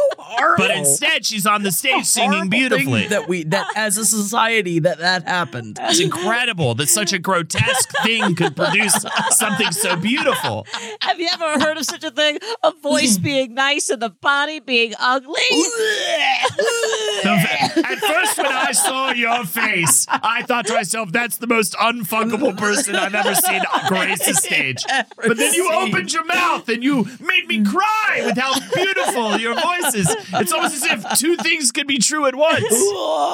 but instead, she's on the stage singing beautifully. That we that as a society that that happened. It's incredible that such a grotesque thing could produce something so beautiful. Have you ever heard of such a thing? A voice being nice and the body being ugly? At first, when I saw your face, I thought to myself, that's the most unfuckable person I've ever seen grace the stage. But then you opened your mouth and you made me cry with how beautiful your voice is. It's almost as if two things could be true at once.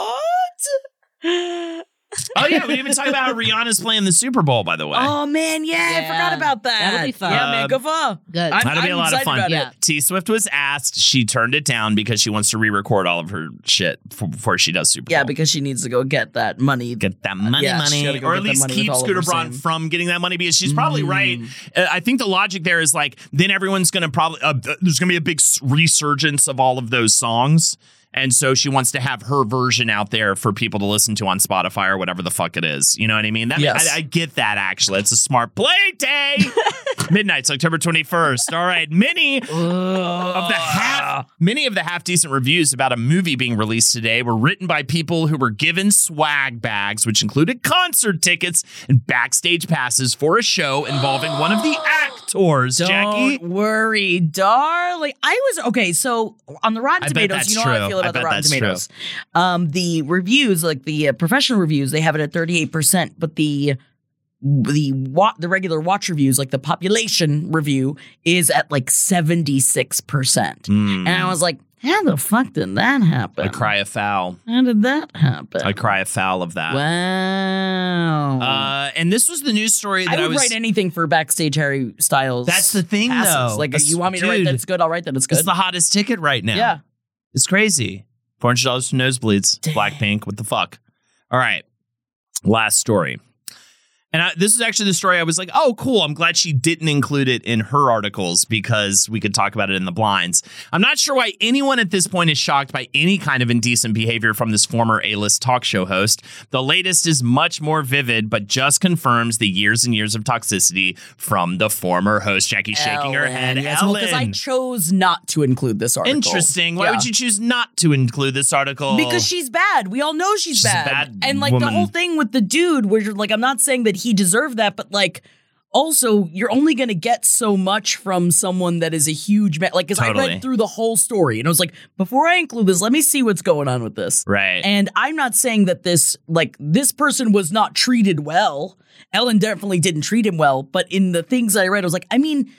What? Oh, yeah, we didn't even talk about how Rihanna's playing the Super Bowl, by the way. Oh man, yeah, I forgot about that. That'll be fun. Yeah, man, go far. Good. I'm, That'll be I'm a lot of fun. Yeah. it. T Swift was asked. She turned it down because she wants to re-record all of her shit f- before she does Super Yeah, because she needs to go get that money. get that money, Yeah, money, go or at least money keep with Scooter Braun same- from getting that money because she's probably Mm. right. Uh, I think the logic there is like then everyone's going to probably uh, there's going to be a big resurgence of all of those songs. And so she wants to have her version out there for people to listen to on Spotify or whatever the fuck it is. You know what I mean? That, Yes. I, I get that actually. It's a smart play day. Midnights October 21st. All right. Many of the half many of the half decent reviews about a movie being released today were written by people who were given swag bags, which included concert tickets and backstage passes for a show involving one of the actors. Jackie, Don't worry, darling. I was okay. So on the Rotten I bet Tomatoes, that's you know how I true. feel I about the Rotten that's true. Tomatoes. Um, the reviews, like the uh, professional reviews, they have it at thirty eight percent, but the the wa- the regular watch reviews, like the population review, is at like seventy six percent. Hmm. And I was like, how the fuck did that happen? I cry a foul. How did that happen? I cry a foul of that. Wow. Uh, and this was the news story that I I, was. write anything for backstage Harry Styles. That's the thing, passes. though. Like, That's- you want me to write dude, that it's good? I'll write that it's good. It's the hottest ticket right now. yeah. It's crazy. Four hundred dollars for nosebleeds. Blackpink. What the fuck? All right. Last story. And I, this is actually the story I was like, oh, cool. I'm glad she didn't include it in her articles because we could talk about it in the blinds. I'm not sure why anyone at this point is shocked by any kind of indecent behavior from this former A list talk show host. The latest is much more vivid, but just confirms the years and years of toxicity from the former host. Jackie shaking her head. Yes, well, because I chose not to include this article. Interesting. Why Yeah. would you choose not to include this article? Because she's bad. We all know she's, She's bad. bad And like the whole thing with the dude, where you're like, I'm not saying that he deserved that, but like, also, you're only going to get so much from someone that is a huge man. Like, because I read through the whole story and I was like, before I include this, let me see what's going on with this. Right. And I'm not saying that this, like, this person was not treated well. Ellen definitely didn't treat him well, but in the things I read, I was like, I mean,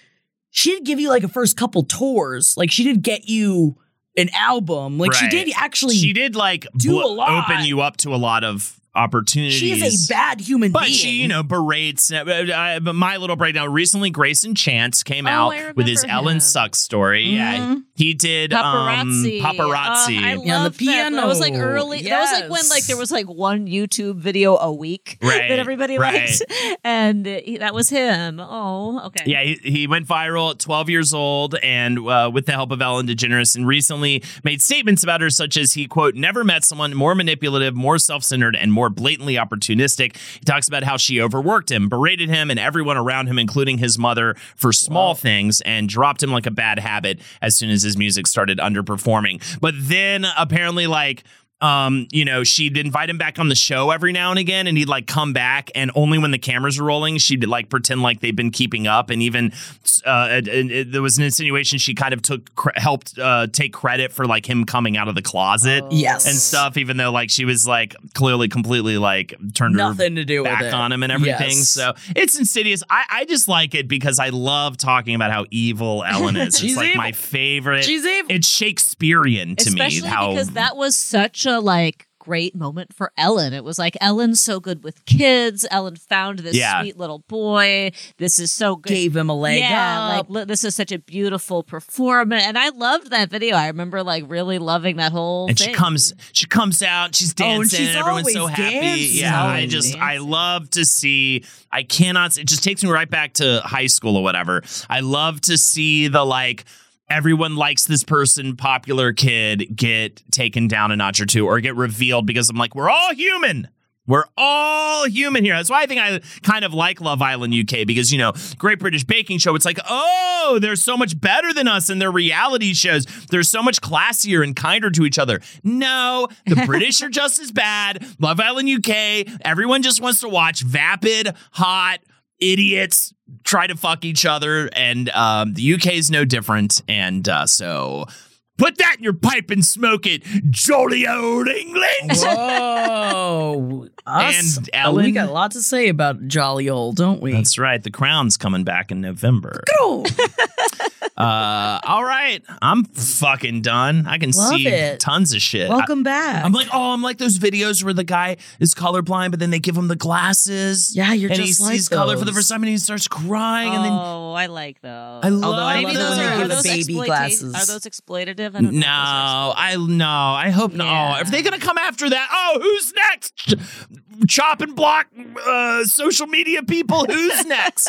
she did give you like a first couple tours. Like, she did get you an album. Like, she did actually. she did like do bl- a lot. open you up to a lot of opportunities. She is a bad human being. But being. she, you know, berates. Uh, uh, but my little breakdown recently, Greyson Chance came Oh, out with his remember Ellen. Sucks story. Yeah, Mhm. he did Paparazzi. Um, paparazzi. Uh, I Yeah, love the that. That was like piano. early. That was like when like there was like one YouTube video a week Right, that everybody right. liked, and he, that was him. Oh, okay. Yeah, he, he went viral at 12 years old and uh, with the help of Ellen DeGeneres and recently made statements about her such as he, quote, never met someone more manipulative, more self-centered, and more blatantly opportunistic. He talks about how she overworked him, berated him and everyone around him, including his mother, for small things and dropped him like a bad habit as soon as his music started underperforming. But then apparently like um, you know, she'd invite him back on the show every now and again, and he'd like come back, and only when the cameras were rolling, she'd like pretend like they've been keeping up, and even uh, and it- there was an insinuation she kind of took cre- helped uh, take credit for like him coming out of the closet Yes. and stuff, even though like she was like clearly completely like turned her Nothing to do with back it. on him and everything. Yes. So it's insidious. I, I just like it because I love talking about how evil Ellen is. it's like evil. my favorite. She's evil. It's Shakespearean to Especially me. How because that was such a like great moment for Ellen. It was like Ellen's so good with kids. Ellen found this Yeah. sweet little boy. This is so good. gave him a leg yeah, up. like this is such a beautiful performance, and I loved that video. I remember like really loving that whole. and thing. she comes she comes out she's Oh, and dancing she's everyone's so always happy dancing. yeah i Always just i love to see i cannot it just takes me right back to high school or whatever i love to see the like everyone likes this person popular kid get taken down a notch or two or get revealed because i'm like we're all human we're all human here. That's why I think I kind of like Love Island UK because, you know, Great British Baking Show, it's like, oh, they're so much better than us in their reality shows. They're so much classier and kinder to each other. No, the British are just as bad. Love Island UK, everyone just wants to watch vapid, hot, idiots try to fuck each other. And um, the UK is no different. And uh, so. Put that in your pipe and smoke it, jolly old England. Whoa. Us, And oh, we got a lot to say about Jolly Old, don't we? That's right. The Crown's coming back in November. Oh, Uh, all right. I'm fucking done. I can Love see it. tons of shit. welcome back. I, am like, oh, I'm like those videos where the guy is colorblind, but then they give him the glasses. Yeah, you're and he just like sees color for the first time and he starts crying. And then Oh, I like those. I love Although I Maybe love those it are, are the those baby exploita- glasses. Are those exploitative? I don't know. those no, I no, I hope not. Yeah. Oh, if they're gonna come after that, oh, who's next? Chop and block uh, social media people. Who's next?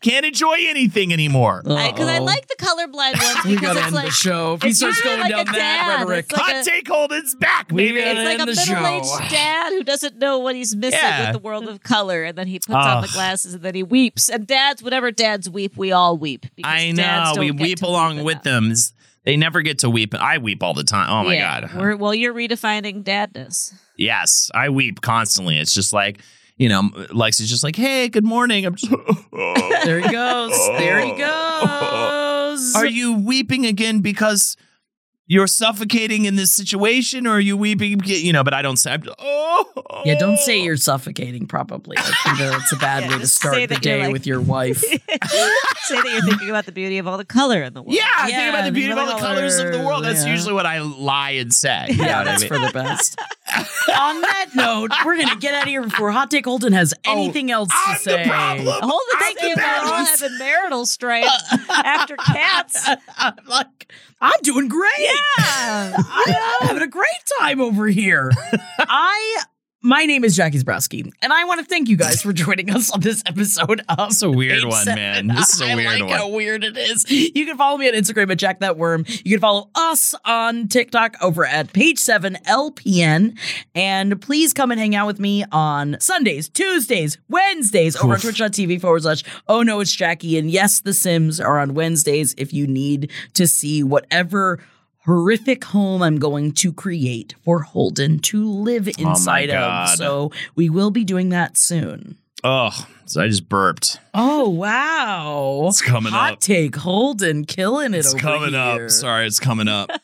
Can't enjoy anything anymore. Because I, Uh-oh. like the colorblind ones we because gotta it's end like the show. If he starts going like down that dad. rhetoric, It's like Hot a- take Holden's back, We baby. gotta It's like a end the middle-aged dad who doesn't know what he's missing Yeah. with the world of color, and then he puts on the glasses, and then he weeps. And dads, whenever dads weep, we all weep. because I know. We don't get weep to along in with that. them. It's- They never get to weep. I weep all the time. Oh my Yeah. god. We're, well, you're redefining dadness. Yes, I weep constantly. It's just like you know, Lexi's just like, "Hey, good morning." I'm just. there he goes. There he goes. Are you weeping again because you're suffocating in this situation, or are you weeping? You know, but I don't say. I'm oh, Yeah, don't say you're suffocating. Probably, I think that's a bad Yeah, way to start the day like- with your wife. Say that you're thinking about the beauty of all the color in the world. Yeah, I think about the think beauty of all the colors of the world. That's yeah. usually what I lie and say. You know Yeah, what I that's mean? for the best. On that note, we're gonna get out of here before Hot Take Holden has oh, anything else to Oh, I'm the say. problem. Hold the I'm thinking the about all having marital strife after cats. I'm like, I'm doing great. Yeah. I'm having a great time over here. I My name is Jackie Zebrowski, and I want to thank you guys for joining us on this episode of It's a weird Page one, Seven. man. This is a I weird like one. how weird it is. You can follow me on Instagram at Jack That Worm. You can follow us on TikTok over at Page Seven LPN, and please come and hang out with me on Sundays, Tuesdays, Wednesdays over on Twitch.tv forward slash Oh No It's Jackie, and yes, The Sims are on Wednesdays if you need to see whatever horrific home I'm going to create for Holden to live inside of. God. So we will be doing that soon. Oh, so I just burped. Oh wow! It's coming Hot up. take, Holden killing it. It's coming here. up. Sorry, it's coming up. Uh,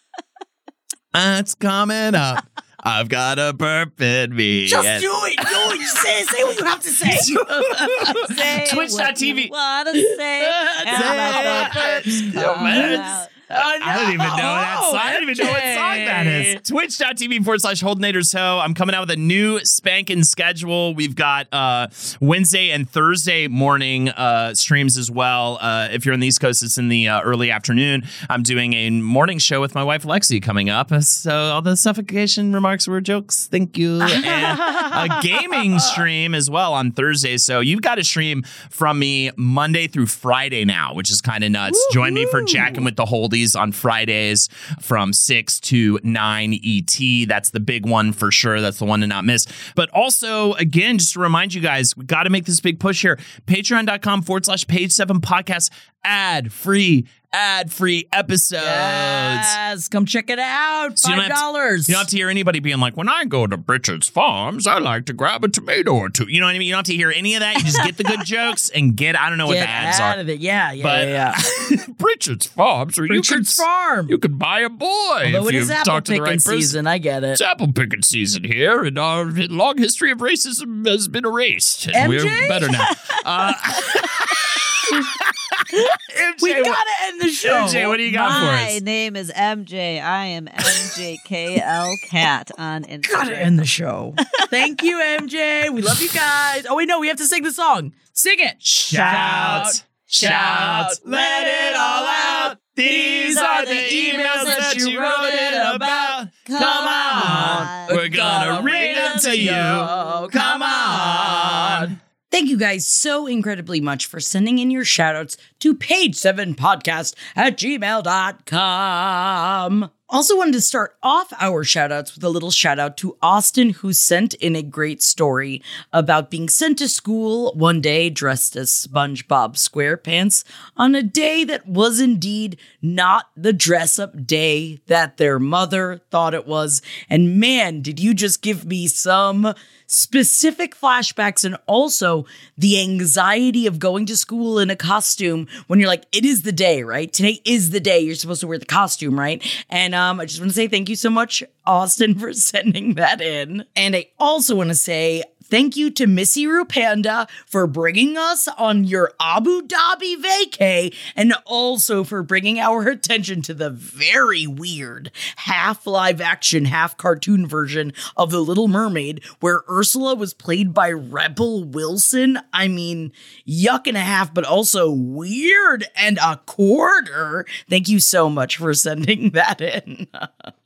it's coming up. I've got a burp in me. Just And- do it. Do it. Say, say what you have to say. Say Twitch.tv. what you wanna say. and let the come out. I don't even know that Oh, song. I don't even know what song that is. Twitch.tv forward slash Holdenator So I'm coming out with a new spanking schedule. We've got uh, Wednesday and Thursday morning uh, streams as well. Uh, if you're on the East Coast, it's in the uh, early afternoon. I'm doing a morning show with my wife Lexi coming up. So all the suffocation remarks were jokes. Thank you. And a gaming stream as well on Thursday. So you've got a stream from me Monday through Friday now, which is kind of nuts. Join me for Jacking with the Holdies on Fridays from 6 to 9 ET. That's the big one for sure. That's the one to not miss. But also, again, just to remind you guys, we got to make this big push here. Patreon.com forward slash page seven podcast ad free, ad free episodes. Yes, come check it out. So you Five dollars. You don't have to hear anybody being like, when I go to Pritchard's Farms, I like to grab a tomato or two. You know what I mean? You don't have to hear any of that. You just get the good jokes and get, I don't know what Get the ads out are. of it. Yeah, yeah, But yeah. yeah. Pritchard's Farms, or Richard's you could, Farm. you could buy a boy Although if it you is apple to the picking right season, I get it. It's apple picking season here, and our long history of racism has been erased. We're better now. Uh, MJ, We gotta end the show. MJ, what do you got for us? My name is MJ. I am MJKL Cat on Instagram. Gotta end the show. Thank you, MJ. We love you guys. Oh wait, no, we have to sing the song. Sing it. Shout, shout, let it all out. These are the emails that you wrote it about. Come on, we're gonna read them to you. Come on. Thank you guys so incredibly much for sending in your shoutouts to page7podcast at gmail.com. Also wanted to start off our shoutouts with a little shout out to Austin, who sent in a great story about being sent to school one day dressed as SpongeBob SquarePants on a day that was indeed not the dress up day that their mother thought it was. And man, did you just give me some specific flashbacks and also the anxiety of going to school in a costume when you're like, it is the day, right? Today is the day you're supposed to wear the costume, right? And um, I just want to say thank you so much, Austin, for sending that in. And I also want to say thank you to Missy Rupanda for bringing us on your Abu Dhabi vacay and also for bringing our attention to the very weird half live action, half cartoon version of The Little Mermaid where Ursula was played by Rebel Wilson. I mean, yuck and a half, but also weird and a quarter. Thank you so much for sending that in.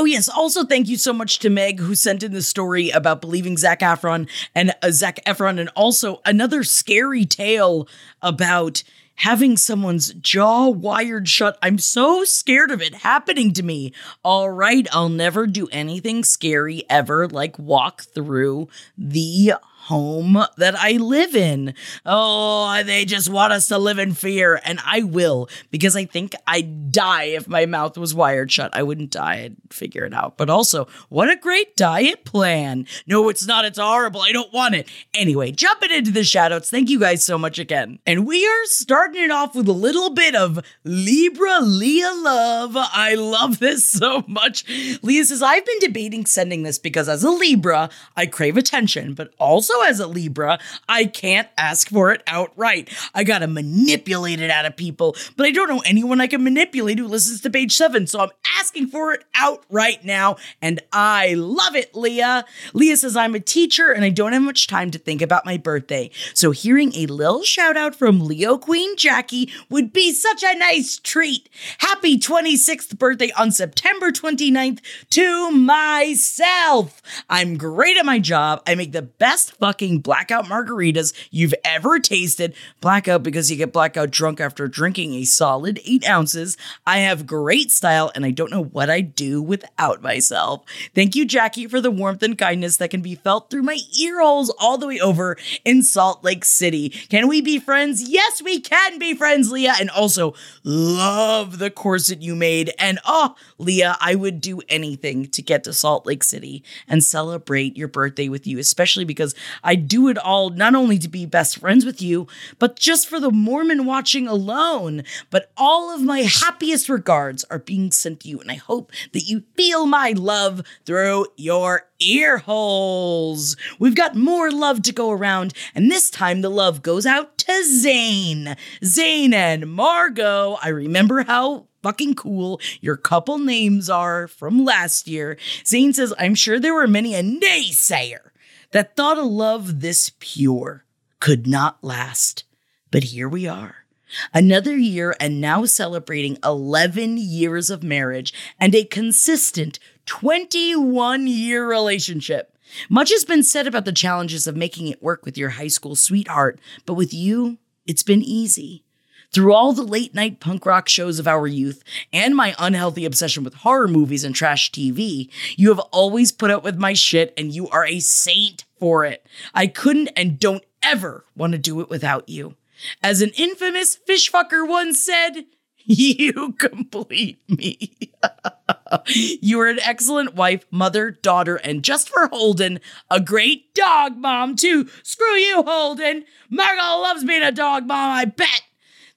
Oh, yes. Also, thank you so much to Meg, who sent in the story about believing Zac Efron and uh, Zac Efron, and also another scary tale about having someone's jaw wired shut. I'm so scared of it happening to me. All right, I'll never do anything scary ever, like walk through the home that I live in. Oh, they just want us to live in fear, and I will because I think I'd die if my mouth was wired shut. I wouldn't die, I'd figure it out. But also, what a great diet plan. No, it's not. It's horrible. I don't want it. Anyway, jumping into the shoutouts. Thank you guys so much again. And we are starting it off with a little bit of Libra Leah love. I love this so much. Leah says, I've been debating sending this because as a Libra, I crave attention, but also as a Libra, I can't ask for it outright. I gotta manipulate it out of people, but I don't know anyone I can manipulate who listens to page seven, so I'm asking for it outright now, and I love it, Leah. Leah says, I'm a teacher and I don't have much time to think about my birthday, so hearing a little shout out from Leo Queen Jackie would be such a nice treat. Happy 26th birthday on September 29th to myself. I'm great at my job. I make the best fucking blackout margaritas you've ever tasted. Blackout because you get blackout drunk after drinking a solid eight ounces. I have great style and I don't know what I'd do without myself. Thank you, Jackie, for the warmth and kindness that can be felt through my ear holes all the way over in Salt Lake City. Can we be friends? Yes, we can be friends, Leah. And also, love the corset you made. And oh, Leah, I would do anything to get to Salt Lake City and celebrate your birthday with you, especially because I do it all not only to be best friends with you, but just for the Mormon watching alone. But all of my happiest regards are being sent to you, and I hope that you feel my love through your ear holes. We've got more love to go around, and this time the love goes out to Zane. Zane and Margot. I remember how fucking cool your couple names are from last year. Zane says, I'm sure there were many a naysayer that thought a love this pure could not last. But here we are. Another year and now celebrating 11 years of marriage and a consistent 21 year relationship. Much has been said about the challenges of making it work with your high school sweetheart, but with you, it's been easy. Through all the late night punk rock shows of our youth and my unhealthy obsession with horror movies and trash TV, you have always put up with my shit and you are a saint for it. I couldn't and don't ever want to do it without you. As an infamous fish fucker once said, you complete me. you are an excellent wife, mother, daughter, and just for Holden, a great dog mom, too. Screw you, Holden. Margot loves being a dog mom, I bet.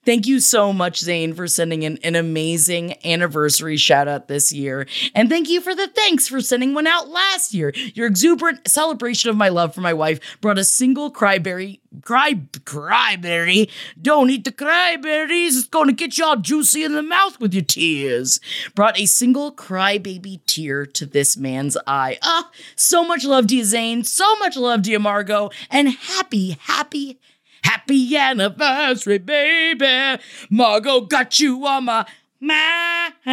Thank you so much, Zane, for sending in an amazing anniversary shout out this year. And thank you for the thanks for sending one out last year. Your exuberant celebration of my love for my wife brought a single cryberry. Cry, cryberry. Don't eat the cryberries. It's going to get you all juicy in the mouth with your tears. Brought a single crybaby tear to this man's eye. Ah, so much love to you, Zane. So much love to you, Margot. And happy, happy, Happy anniversary, baby. Margot got you on my mind.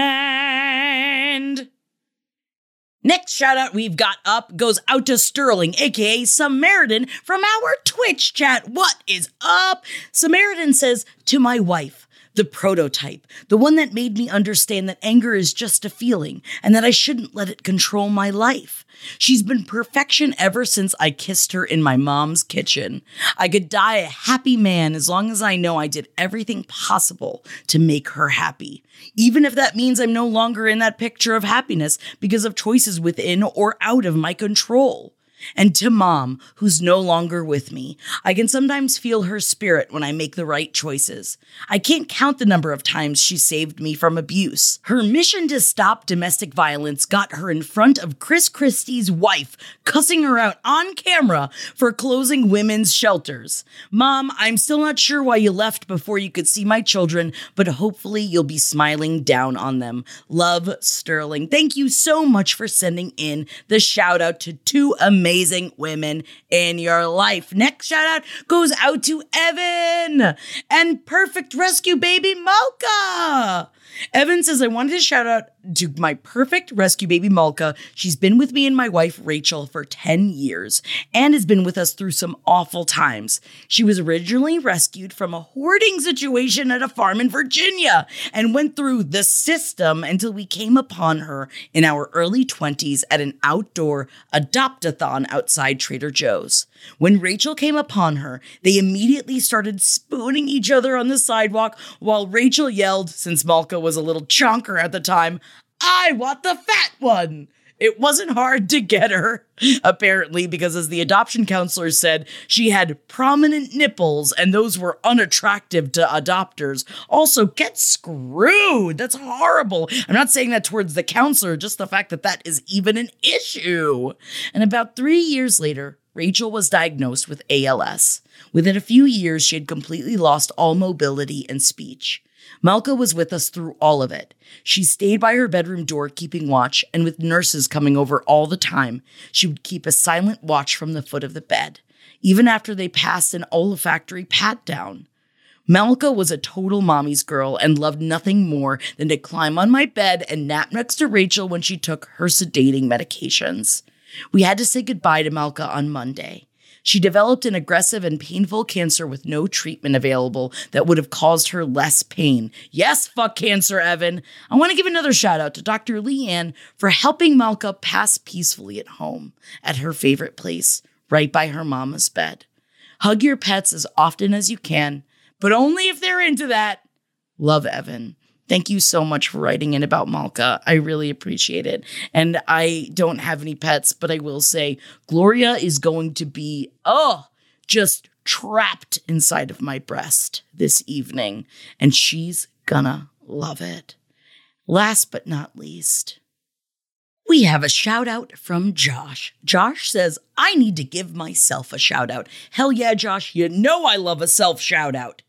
Next shout out we've got up goes out to Sterling, aka Samaritan, from our Twitch chat. What is up? Samaritan says, To my wife, the prototype, the one that made me understand that anger is just a feeling and that I shouldn't let it control my life. She's been perfection ever since I kissed her in my mom's kitchen. I could die a happy man as long as I know I did everything possible to make her happy, even if that means I'm no longer in that picture of happiness because of choices within or out of my control. And to mom, who's no longer with me, I can sometimes feel her spirit when I make the right choices. I can't count the number of times she saved me from abuse. Her mission to stop domestic violence got her in front of Chris Christie's wife, cussing her out on camera for closing women's shelters. Mom, I'm still not sure why you left before you could see my children, but hopefully you'll be smiling down on them. Love, Sterling. Thank you so much for sending in the shout out to two amazing amazing women in your life. Next shout out goes out to Evan and Perfect Rescue Baby Mocha. Evan says, I wanted to shout out to my perfect rescue baby Malka. She's been with me and my wife Rachel for 10 years and has been with us through some awful times. She was originally rescued from a hoarding situation at a farm in Virginia and went through the system until we came upon her in our early 20s at an outdoor adopt-a-thon outside Trader Joe's. When Rachel came upon her, they immediately started spooning each other on the sidewalk while Rachel yelled, since Malka was a little chunker at the time, I want the fat one. It wasn't hard to get her, apparently, because as the adoption counselor said, she had prominent nipples and those were unattractive to adopters. Also, get screwed. That's horrible. I'm not saying that towards the counselor, just the fact that that is even an issue. And about three years later, Rachel was diagnosed with ALS. Within a few years, she had completely lost all mobility and speech. Malka was with us through all of it. She stayed by her bedroom door keeping watch, and with nurses coming over all the time, she would keep a silent watch from the foot of the bed, even after they passed an olfactory pat down. Malka was a total mommy's girl and loved nothing more than to climb on my bed and nap next to Rachel when she took her sedating medications. We had to say goodbye to Malka on Monday. She developed an aggressive and painful cancer with no treatment available that would have caused her less pain. Yes, fuck cancer, Evan. I want to give another shout out to Dr. Leanne for helping Malka pass peacefully at home, at her favorite place, right by her mama's bed. Hug your pets as often as you can, but only if they're into that. Love, Evan. Thank you so much for writing in about Malka. I really appreciate it. And I don't have any pets, but I will say Gloria is going to be, oh, just trapped inside of my breast this evening. And she's gonna love it. Last but not least, we have a shout out from Josh. Josh says, I need to give myself a shout out. Hell yeah, Josh, you know I love a self shout out.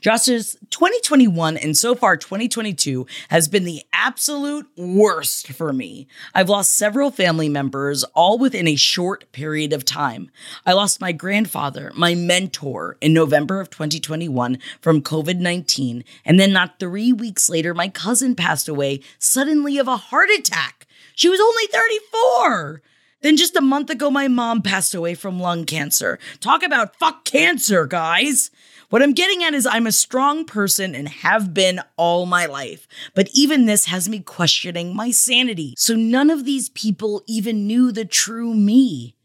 Josh says 2021 and so far 2022 has been the absolute worst for me. I've lost several family members all within a short period of time. I lost my grandfather, my mentor, in November of 2021 from COVID 19. And then, not three weeks later, my cousin passed away suddenly of a heart attack. She was only 34. Then just a month ago, my mom passed away from lung cancer. Talk about fuck cancer, guys. What I'm getting at is I'm a strong person and have been all my life. But even this has me questioning my sanity. So none of these people even knew the true me.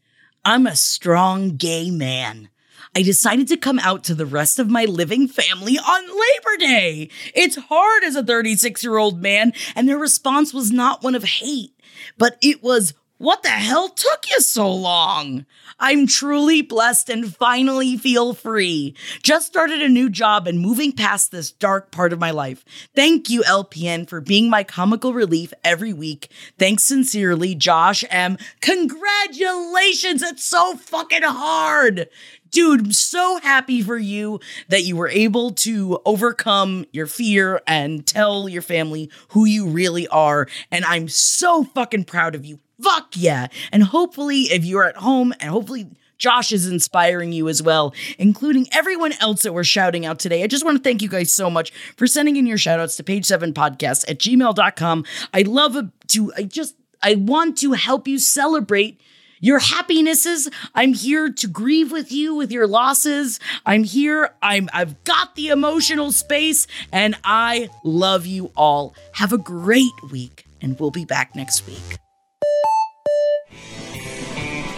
I'm a strong gay man. I decided to come out to the rest of my living family on Labor Day. It's hard as a 36 year old man, and their response was not one of hate, but it was, What the hell took you so long? I'm truly blessed and finally feel free. Just started a new job and moving past this dark part of my life. Thank you, LPN, for being my comical relief every week. Thanks sincerely, Josh M. Congratulations! It's so fucking hard dude, I'm so happy for you that you were able to overcome your fear and tell your family who you really are. And I'm so fucking proud of you. Fuck yeah. And hopefully, if you're at home and hopefully, Josh is inspiring you as well, including everyone else that we're shouting out today. I just want to thank you guys so much for sending in your shout outs to page seven podcast at gmail.com. I love to, I just, I want to help you celebrate your happinesses. I'm here to grieve with you with your losses. I'm here. I'm I've got the emotional space and I love you all. Have a great week and we'll be back next week.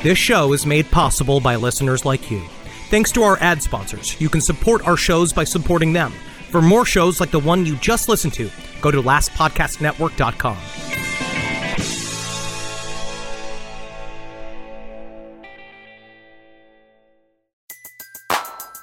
This show is made possible by listeners like you. Thanks to our ad sponsors, you can support our shows by supporting them. For more shows like the one you just listened to, go to lastpodcastnetwork.com.